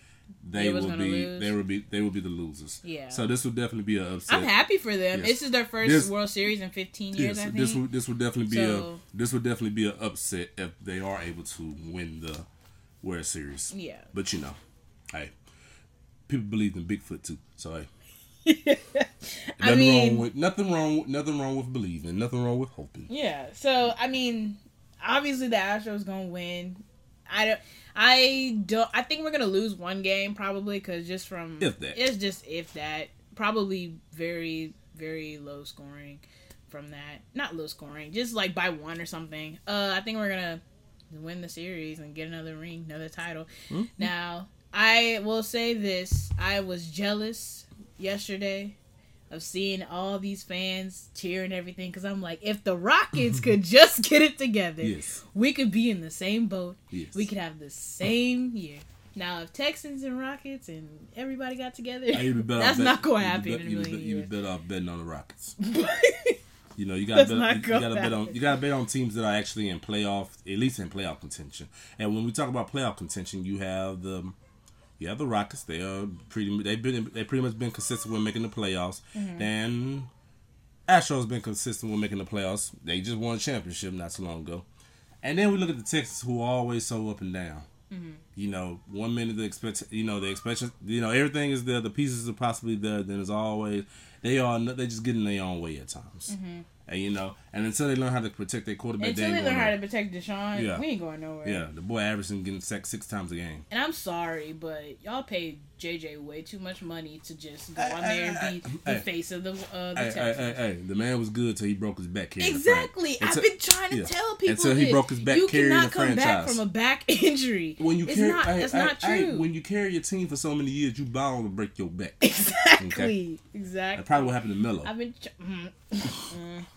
they will be lose. they will be they will be the losers. Yeah. So this would definitely be an upset. I'm happy for them. Yes. This is their first This- World Series in 15 years. Yes, I think. this would this would definitely be So- a this would definitely be an upset if they are able to win the World Series. Yeah. But you know, hey, people believe in Bigfoot too. So hey, [LAUGHS] I nothing mean, wrong with nothing wrong with nothing wrong with believing, nothing wrong with hoping. yeah. So I mean, obviously the Astros gonna win. I don't. I don't. I think we're gonna lose one game probably because just from If that. it's just if that probably very very low scoring from that. Not low scoring, just like by one or something. Uh, I think we're gonna win the series and get another ring, another title. Mm-hmm. Now, I will say this: I was jealous yesterday of seeing all these fans cheering everything because I'm like, if the Rockets could [LAUGHS] just get it together, Yes. we could be in the same boat. Yes. We could have the same year. Now, if Texans and Rockets and everybody got together, Hey, you'd be better [LAUGHS] that's not going to happen be in bet- a you'd be be better off betting on the Rockets. [LAUGHS] You know, you got to bet, you gonna got to bet on you got to bet on teams that are actually in playoff, at least in playoff contention. And when we talk about playoff contention, you have the you have the Rockets. They are pretty. They've been they pretty much been consistent with making the playoffs. Mm-hmm. And Astros been consistent with making the playoffs. They just won a championship not so long ago. And then we look at the Texans, who are always so up and down. Mm-hmm. You know, one minute the expect, you know, the expectation, you know, everything is there. The pieces are possibly there. Then as always, they are they just get in their own way at times. And you know, and until they learn how to protect their quarterback. Until they they learn how to protect Deshaun, Yeah. we ain't going nowhere. Yeah, the boy averaging getting sacked six times a game. And I'm sorry, but y'all paid JJ way too much money to just go Hey, on there and be the face of the uh, the Hey, hey, hey, hey, the man was good till he broke his back. carrying Exactly. fran- I've until- been trying to yeah. tell people until he this. broke his back You cannot the come back from a back [LAUGHS] injury. When you it's carry, not. hey, that's hey, not hey, true. when you carry your team for so many years, you bound to break your back. [LAUGHS] exactly. Exactly. That's probably what happened to Melo. I've been. Ch- mm.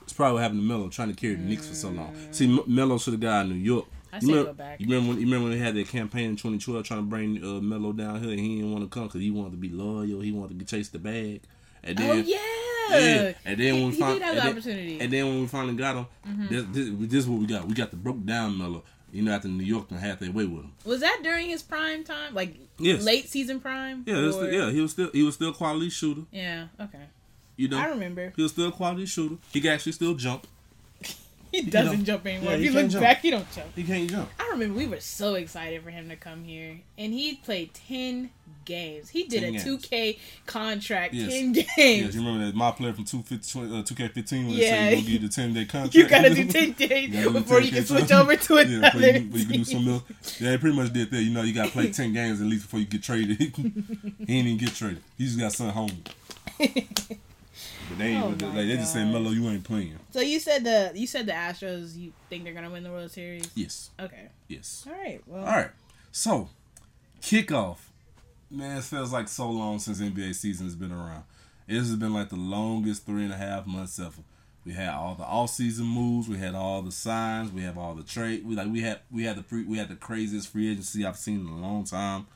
It's probably what happened to Melo trying to carry the Knicks for so long. See, M- Melo should have got out New York. I You say remember, go back. You remember when you remember when they had that campaign in 2012 trying to bring uh, Melo down here, and he didn't want to come because he wanted to be loyal. He wanted to chase the bag. And then, oh yeah. yeah. And then when we he fin- did have and the opportunity. Mm-hmm. And then when we finally got him, this, this, this is what we got. We got the broke down Melo. You know, after New York done had their way with him. was that during his prime time, like Yes. late season prime? Yeah, Or- still, yeah, he was still he was still a quality shooter. Yeah. Okay. You know, I remember. he was still a quality shooter. He can actually still jump. He doesn't jump anymore. Yeah, if he you look jump. back, he don't jump. He can't jump. I remember we were so excited for him to come here, and he played ten games. He did 10 a two K contract, Yes. ten Yeah, games. you remember that my player from 2 uh, 2K15 when Yeah. they say you you the 10 day [LAUGHS] contract. [LAUGHS] You gotta do ten days You do before 10 you can switch over to [LAUGHS] Yeah, another. before you, before you can do something else. Yeah, they pretty much did that. You know, you gotta play 10 games at least before you get traded. he didn't even get traded. He just got sent home. But they ain't, Oh like, they just say, God. Melo, you ain't playing. So you said the you said the Astros. You think they're gonna win the World Series? Yes, Okay. yes. All right. Well. All right. So, kickoff. Man, it feels like so long since NBA season has been around. It has been like the longest three and a half months ever. We had all the off season moves. We had all the signs. We have all the trade. We like we had we had the free, we had the craziest free agency I've seen in a long time.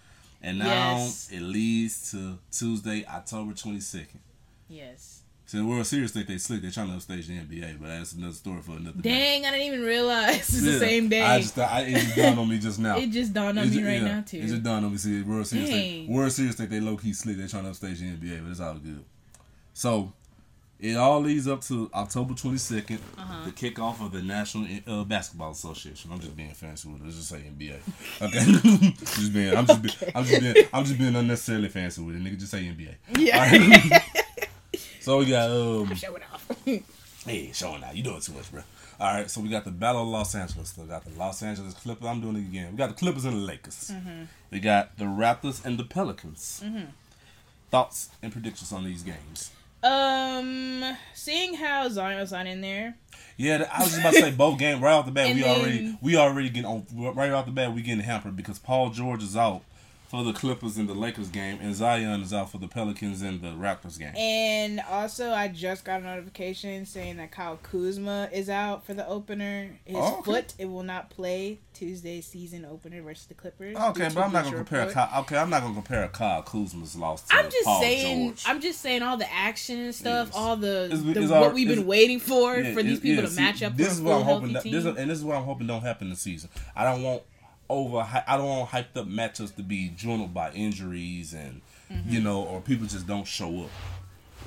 And now Yes. it leads to Tuesday, October twenty second. Yes. So the World Series think they slick. They're trying to upstage the NBA, but that's another story for another day. Dang, I didn't even realize it's Yeah. the same day. I just I, it just dawned on me just now. [LAUGHS] it just dawned on It's me ju- right yeah, now too. It just dawned on me. See, World Series, think, World Series think they low key slick. They're trying to upstage the NBA, but it's all good. So it all leads up to October 22nd, Uh-huh. the kickoff of the National uh, Basketball Association. I'm just being fancy with it. Let's just say NBA. [LAUGHS] Okay, [LAUGHS] just being. I'm just. Being, I'm just being. I'm just being unnecessarily fancy with it. Nigga, just say NBA. yeah. So we got um. Show it off. [LAUGHS] Hey, showing out. You doing too much, bro. All right, so we got the Battle of Los Angeles. We got the Los Angeles Clippers. I'm doing it again. We got the Clippers and the Lakers. We got the Raptors and the Pelicans. Thoughts and predictions on these games? um, seeing how Zion was not in there, Yeah, I was just about to say [LAUGHS] both games right off the bat. We then- already we already getting on right off the bat. We getting hampered because Paul George is out for the Clippers and the Lakers game, and Zion is out for the Pelicans and the Raptors game. and also I just got a notification saying that Kyle Kuzma is out for the opener. His Oh, okay. foot it will not play Tuesday's season opener versus the Clippers. Okay, but I'm not gonna compare. Kyle, okay, I'm not gonna compare Kyle Kuzma's loss to I'm just Paul saying. George. I'm just saying all the action and stuff, Yes. all the, It's- the it's what all- we've been waiting for Yeah, for these people yeah, to see, match up This is what I'm hoping. That, this is, and this is what I'm hoping don't happen this season. I don't want over. I don't want hyped up matchups to be joined by injuries and Mm-hmm. you know, or people just don't show up.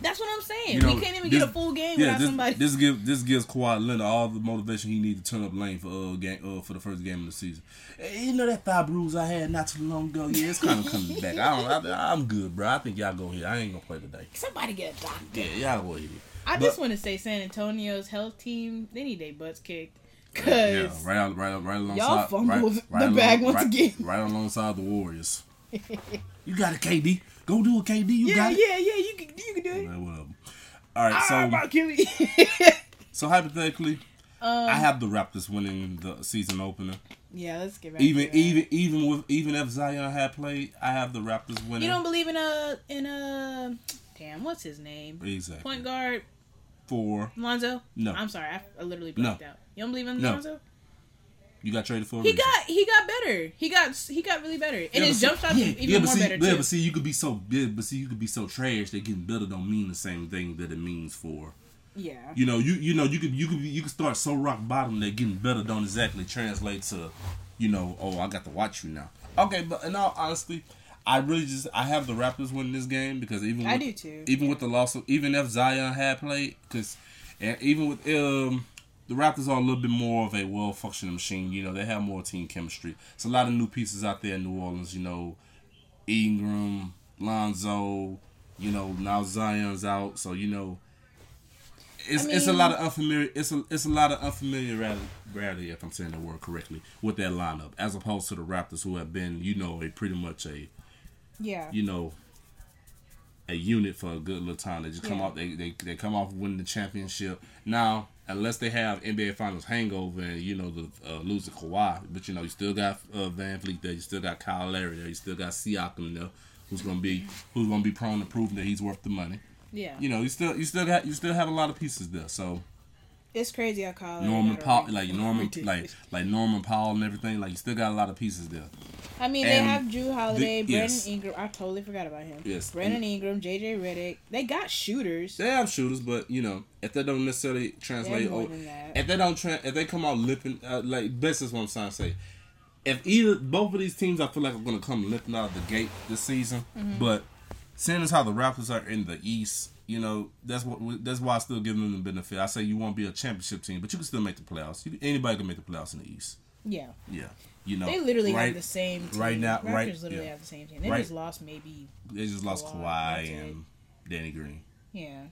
That's what I'm saying. You know, we can't even this- get a full game Yeah, without this, somebody. this gives this gives Kawhi Leonard all the motivation he needs to turn up lane for uh game uh, for the first game of the season. Eh, You know that thigh bruise I had not too long ago. Yeah, it's kind of coming back. I don't. I, I'm good, bro. I think y'all go here. I ain't gonna play today. somebody get a doctor. Yeah, y'all go ahead. I But- just want to say San Antonio's health team, they need their butts kicked. Cause Yeah, right out, right out, right alongside. Y'all fumbled right, the right bag along- once right, again. Right alongside the Warriors. [LAUGHS] you got it, KD. Go do it, KD. You yeah, got it. yeah, yeah, you can you can do it. Man, whatever. All right, Ah, so Cuban. [LAUGHS] so hypothetically, um, I have the Raptors winning the season opener. yeah, let's get back. Even even even with even if Zion had played, I have the Raptors winning. you don't believe in a in a damn what's his name exactly point guard four. Lonzo. No. I'm sorry, I, I literally No. out. You don't believe in No. Lonzo? You got traded for He reason. got he got better. He got he got really better, and Yeah, his jump shots yeah, even yeah, more see, better yeah, too. but see, you could be so good, but see, you could be so trash that getting better don't mean the same thing that it means for. yeah, You know, you you know, you could you could you could start so rock bottom that getting better don't exactly translate to, you know, oh, I got to watch you now. Okay, but in all honesty, I really just I have the Raptors winning this game because even I with, do too. even with the loss of even if Zion had played because and even with um the Raptors are a little bit more of a well functioning machine. You know, they have more team chemistry. It's a lot of new pieces out there in New Orleans. You know, Ingram, Lonzo. You know, now Zion's out, so you know. It's, I it's a lot of unfamiliar. It's a it's a lot of unfamiliarity, if I'm saying the word correctly, with that lineup, as opposed to the Raptors, who have been, you know, a pretty much a yeah, you know, a unit for a good little time. They just come Yeah. off they, they they come off winning the championship. Now, unless they have NBA Finals hangover and you know the uh, losing Kawhi, but you know you still got uh, VanVleet there, you still got Kyle Lowry there, you still got Siakam there, who's gonna be who's gonna be prone to proving that he's worth the money. yeah. You know, you still you still got you still have a lot of pieces there. So It's crazy how Kyle. Norman a Paul, like Norman, like like Norman Powell and everything, like you still got a lot of pieces there. I mean, they have Jrue Holiday, the- Brandon yes. Ingram. I totally forgot about him. Yes. Brandon Ingram, JJ Redick. They got shooters. They have shooters, but you know, if that don't necessarily translate, than that. if they don't, tra- if they come out limping, uh, like best is what I'm trying to say. If either both of these teams, I feel like are going to come limping out of the gate this season. Mm-hmm. But seeing as how the Raptors are in the East, you know, that's what that's why I still give them the benefit. I say you won't be a championship team, but you can still make the playoffs. You, anybody can make the playoffs in the East. Yeah, Yeah, you know, they literally right, have the same. Team. right now- Raptors right- literally yeah. have the same team. They Right. just lost maybe. They just lost Kawhi, Kawhi and Danny Green. Yeah.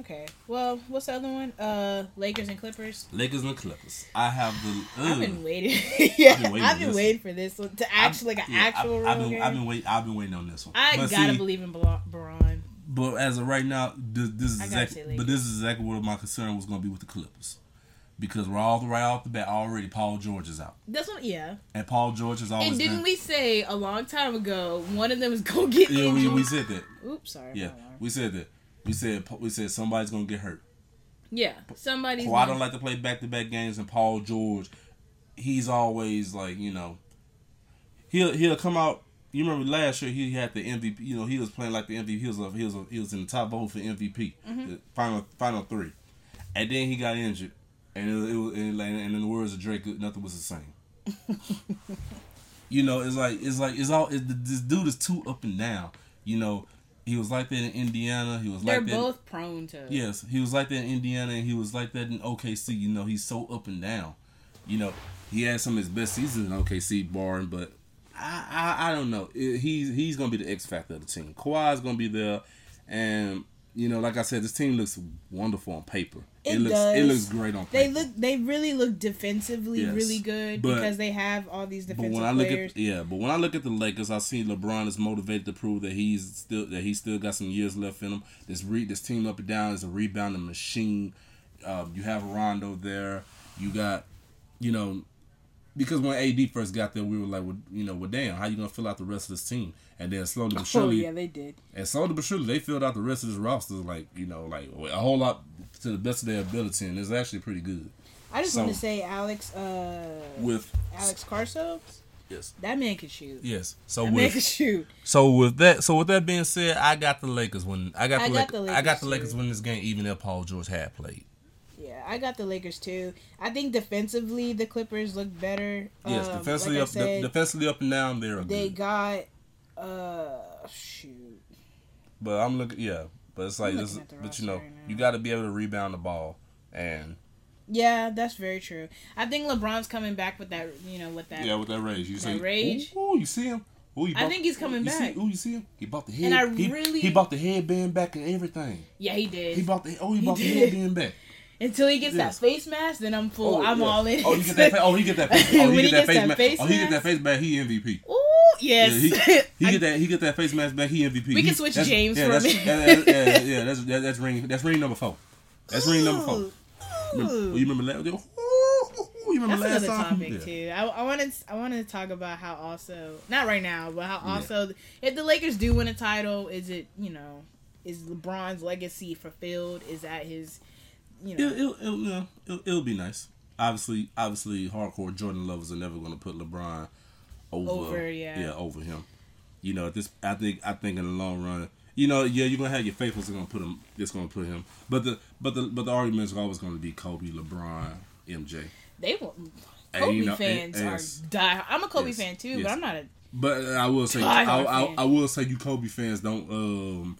Okay. Well, what's the other one? Uh, Lakers and Clippers. Lakers and Clippers. I have the. I've been waiting. yeah, I've been waiting I've [LAUGHS] for been this waiting for this one to actually like an Yeah, actual I've, I've been, game. I've been wait, I've been waiting on this one. I But gotta see, believe in Bron. But as of right now, this, this is exactly, but this is exactly what my concern was going to be with the Clippers, because we're all right off the bat already. Paul George is out, That's what. Yeah. and Paul George is always And didn't been. we say a long time ago one of them is gonna get yeah, injured? we, we said that. Oops, sorry. Yeah, we said that. We said we said somebody's going to get hurt. Yeah. Somebody's. Kawhi don't like to play back to back games, and Paul George, he's always like you know, he'll he'll come out. You remember last year he had the MVP. You know he was playing like the MVP. He was a, he was a, he was in the top vote for MVP, Mm-hmm. the final final three, and then he got injured, and it, it was and, and in the words of Drake, nothing was the same. [LAUGHS] you know, it's like it's like it's all it, this dude is too up and down. You know, he was like that in Indiana. He was like They're like that. both prone to. Yes, he was like that in Indiana, and he was like that in OKC. You know, he's so up and down. You know, he had some of his best seasons in OKC, barring, but I, I, I don't know. It- he's he's gonna be the X factor of the team. Kawhi's gonna be there, and you know, like I said, this team looks wonderful on paper. It looks does. it looks great on paper. They look. They really look defensively Yes. really good But- because they have all these But defensive when I look players. at yeah, but when I look at the Lakers, I see LeBron is motivated to prove that he's still that he still got some years left in him. This re this team up and down is a rebounding machine. Um, you have Rondo there. You got, you know, because when AD first got there, we were like, well, you know, well, damn, how you gonna fill out the rest of this team? And then slowly but oh surely, yeah, they did. and slowly but surely, they filled out the rest of this roster like you know, like a whole lot to the best of their ability, and it's actually pretty good. I just So- want to say, Alex. Uh, With Alex Caruso. yes, That man can shoot. yes. So That man with can shoot. So with that, so with that being said, I got the Lakers when I got the, I got Lakers, the I got Lakers the Lakers too. winning this game, even if Paul George had played. Yeah, I got the Lakers too. I think defensively the Clippers look better. Yes, Um, defensively like up, said, defensively up and down, they're they good. got uh shoot. But I'm looking, yeah. But it's like this, looking at the but you know, right you got to be able to rebound the ball, and Yeah, that's very true. I think LeBron's coming back with that. You know, with that. yeah, with that rage, you That see, rage? Ooh, ooh, you see him? Ooh, I think he's coming you back. See, ooh, you see him? He bought the head. And I he, really- he bought the headband back and everything. Yeah, he did. He bought the oh, he, He bought the headband back. [LAUGHS] Until he gets Yes. that face mask, then I'm full. Oh, I'm yeah. all in. Oh, you get that? fa- Oh, he get that. [LAUGHS] Face, oh, he he get that gets face that face Oh, he get that mask. face back. He MVP. Ooh, yes. Yeah, he, he [LAUGHS] get that he get that face mask back. He MVP. We He- can switch James yeah, for a minute. that- that- yeah, yeah, that's that, that's ring that's ring number four. That's ring number four. Remember, Ooh. you remember last? Oh, oh, oh, you remember That's last another time? topic Yeah. too. I, I wanted I wanted to talk about how also not right now, but how Yeah. also if the Lakers do win a title, is it you know is LeBron's legacy fulfilled? Is that his you know It'll, it'll, it'll, you know, it'll, it'll be nice. Obviously, obviously, hardcore Jordan lovers are never going to put LeBron over, Over, yeah. over him. You know, this, I think, I think in the long run, you know, yeah, you're gonna have your faithfuls are gonna put him. It's gonna put him, but the, but the, but the argument is always gonna be Kobe, LeBron, MJ. they And, Kobe you know, fans and- are die. I'm a Kobe Yes, fan too, yes. but I'm not a But I will say, I, I. I will say, you Kobe fans don't. Um,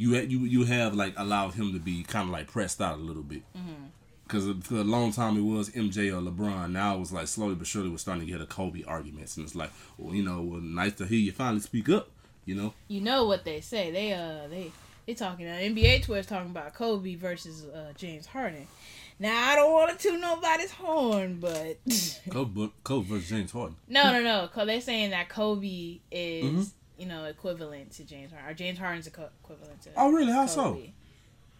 you you you have like allowed him to be kind of like pressed out a little bit. Mm-hmm. Because for a long time it was MJ or LeBron. Now it was like slowly but surely we're starting to get a Kobe arguments, and it's like, well, you know, well, nice to hear you finally speak up. You know, you know what they say. They uh they they talking uh, NBA Twitter's talking about Kobe versus uh, James Harden. Now I don't want to toot nobody's horn, but Kobe, Kobe versus James Harden. [LAUGHS] no, no, no. Cause they're saying that Kobe is Mhm. You know equivalent to James Harden. Or James Harden's equivalent to. Oh, really? How so? Kobe.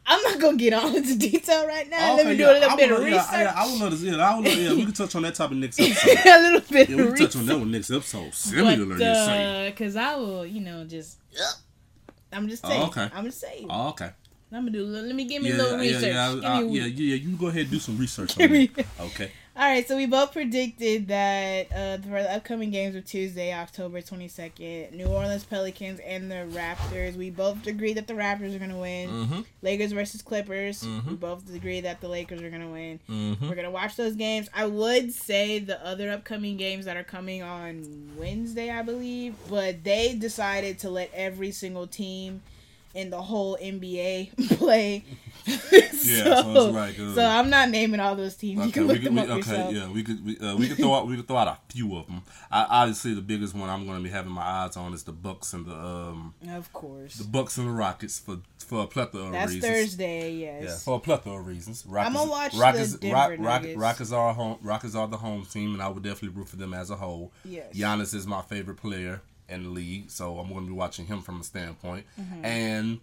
I'm not gonna get on into detail right now. Let me do yeah, a little bit of research. Yeah, I, I would love to. Yeah, I would love, yeah, we can touch on that topic next [LAUGHS] episode. a little bit Yeah, we can touch on that one next episode. Similar, But, uh, cause I will, you know, just. I'm just Oh, saying. okay. I'm just saying. Oh, okay. I'm gonna do. Let me give me Yeah, a little yeah, research. yeah, Give uh, me a yeah, yeah, You go ahead and do some research on me- Okay. All right, so we both predicted that uh, for the upcoming games of Tuesday, October 22nd, New Orleans Pelicans and the Raptors. We both agree that the Raptors are going to win. Mm-hmm. Lakers versus Clippers. Mhm. We both agree that the Lakers are going to win. Mm-hmm. We're going to watch those games. I would say the other upcoming games that are coming on Wednesday, I believe, but they decided to let every single team in the whole NBA [LAUGHS] play. [LAUGHS] Yeah, so it's like, uh, so I'm not naming all those teams. you Okay, can we look could, them we, up okay, yourself. yeah, we could, we, uh, we could throw out, we could throw out a few of them. I, obviously, the biggest one I'm going to be having my eyes on is the Bucks and the um, Of course. the Bucks and the Rockets for for a plethora of That's reasons. Thursday, yes. Yeah, for a plethora of reasons. Rockets, I'ma watch the Rockets, Denver Rock, Rock. Rockets are home. Rockets are the home team, and I would definitely root for them as a whole. Yes. Giannis is my favorite player in the league, so I'm going to be watching him from a standpoint. Mm-hmm. And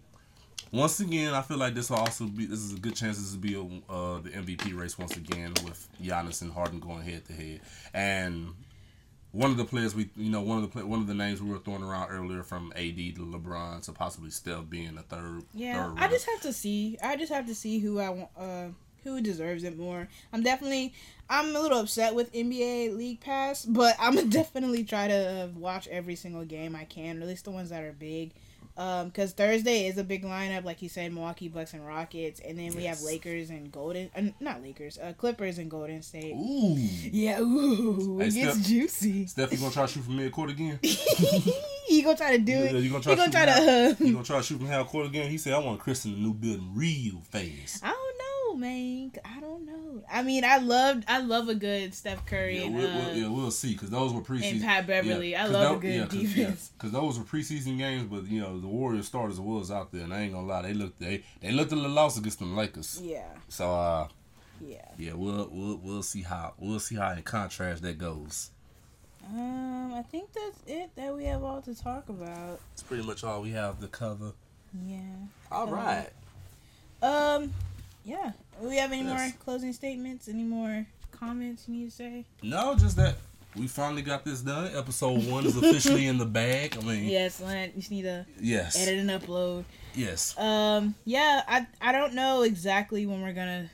once again, I feel like this will also be this is a good chance this will be a, uh, the MVP race once again with Giannis and Harden going head to head. And one of the players we you know one of the play, one of the names we were throwing around earlier from AD to LeBron to possibly Steph being the third. Yeah, third I just have to see. I just have to see who I want. Uh, who deserves it more? I'm definitely. I'm a little upset with NBA League Pass, but I'm gonna [LAUGHS] definitely try to uh, watch every single game I can, at least the ones that are big. Um, because Thursday is a big lineup, like you said, Milwaukee Bucks and Rockets, and then we have Lakers and Golden, uh, not Lakers, uh, Clippers and Golden State. Ooh. Yeah, ooh, Hey, it gets Steph- juicy. Steph, you gonna try to shoot from mid court again? [LAUGHS] you gonna try to do it. Yeah, you gonna try he gonna try to. Uh, You gonna try to shoot from half court again? He said, "I want Chris in the new building real fast." I don't know, man. I don't know. I mean, I loved, I love a good Steph Curry Yeah, and, we'll, uh, we'll, yeah, we'll see because those were preseason. and Pat Beverley. Yeah, I love a tho- good defense. Because those were preseason games, but you know the Warriors starters was out there, and I ain't gonna lie, they looked they they looked a little lost against them Lakers. Yeah, So uh, yeah. yeah, we'll we'll we'll see how we'll see how in contrast that goes. Um, I think that's it that we have all to talk about. It's pretty much all we have to cover. Yeah. All Um, right. Um, yeah. Do we have any Yes. more closing statements? Any more comments you need to say? No, just that we finally got this done. Episode one is officially in the bag. I mean, Yes, Lance. You just need to yes, edit and upload. yes. Um, yeah. I I don't know exactly when we're gonna.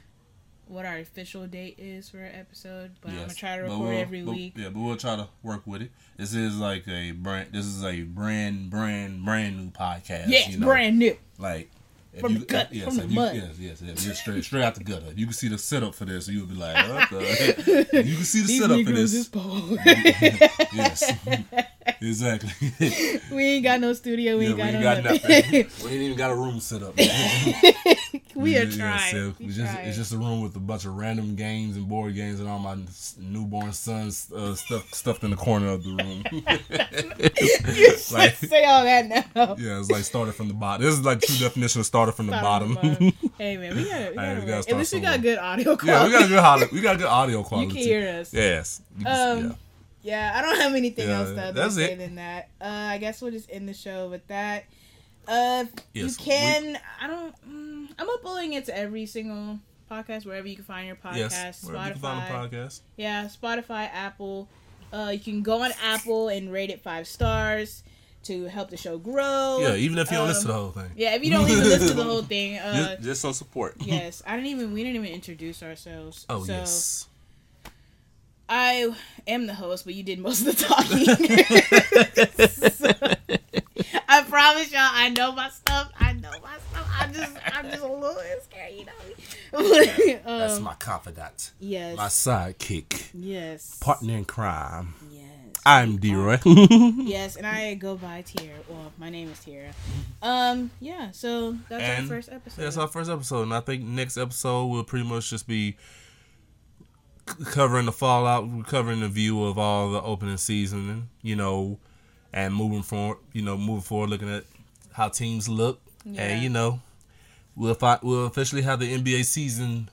What our official date is for an episode, but I'm gonna try to record we'll- every but- week. Yeah, but we'll try to work with it. This is like a brand. This is a brand, brand, brand new podcast. Yes, you know? brand new. Like From you, the gut, yes, from the you, mud. Yes, yes, yes. You're straight, straight out the gutter. You can see the setup for this. You'll be like, what the? [LAUGHS] you can see the These setup for this. is poor. [LAUGHS] yes, [LAUGHS] exactly. we ain't got no studio. We Yeah, ain't got, we ain't no got nothing. we ain't even got a room set up. We are trying. We it's, just, it's just a room with a bunch of random games and board games and all my newborn son's uh, stuff stuffed in the corner of the room. [LAUGHS] you like- say all that now. yeah, it's like started from the bottom. This is like true definition of started from the bottom. bottom. [LAUGHS] hey man, we gotta, we gotta we gotta. At least we got good audio quality. yeah, we got good audio. We got good audio quality. [LAUGHS] You can hear us. Yes. Um, yeah. yeah, I don't have anything Yeah, else to say than that. Uh, I guess we'll just end the show with that. Uh, Yes, you can. I don't. Mm, I'm uploading it to every single podcast wherever you can find your podcast. Yes, wherever you Spotify. podcast. Yeah, Spotify, Apple. Uh, you can go on Apple and rate it five stars to help the show grow. Yeah, even if you don't Um, listen to the whole thing. Yeah, if you don't even listen to the whole thing. [LAUGHS] Uh, just, just some support. yes, I didn't even. We didn't even introduce ourselves. Oh so yes. I am the host, but you did most of the talking. [LAUGHS] [LAUGHS] So, I promise y'all, I know my stuff. I know my stuff. I just, I'm just a little scared, you know. [LAUGHS] um, That's my confidant, yes, my sidekick, yes, partner in crime. yes, I'm D-Roy. [LAUGHS] yes, and I go by Tiara. Well, my name is Tiara. Um, yeah. So that's And our first episode. That's our first episode, and I think next episode will pretty much just be covering the fallout, covering the view of all the opening season, you know, and moving forward, you know, moving forward, looking at how teams look, Yeah. and you know, we'll we'll officially have the NBA season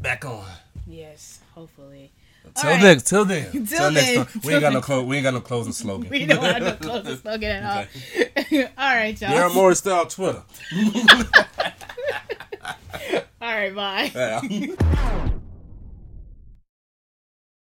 back on. yes, hopefully. Till right. next, till then, Till Till next then. time. We ain't got no clo- we ain't got no closing slogan. We don't have no [LAUGHS] closing slogan at all. [LAUGHS] all right, y'all. Darren Morris style Twitter. [LAUGHS] All right, bye. Yeah.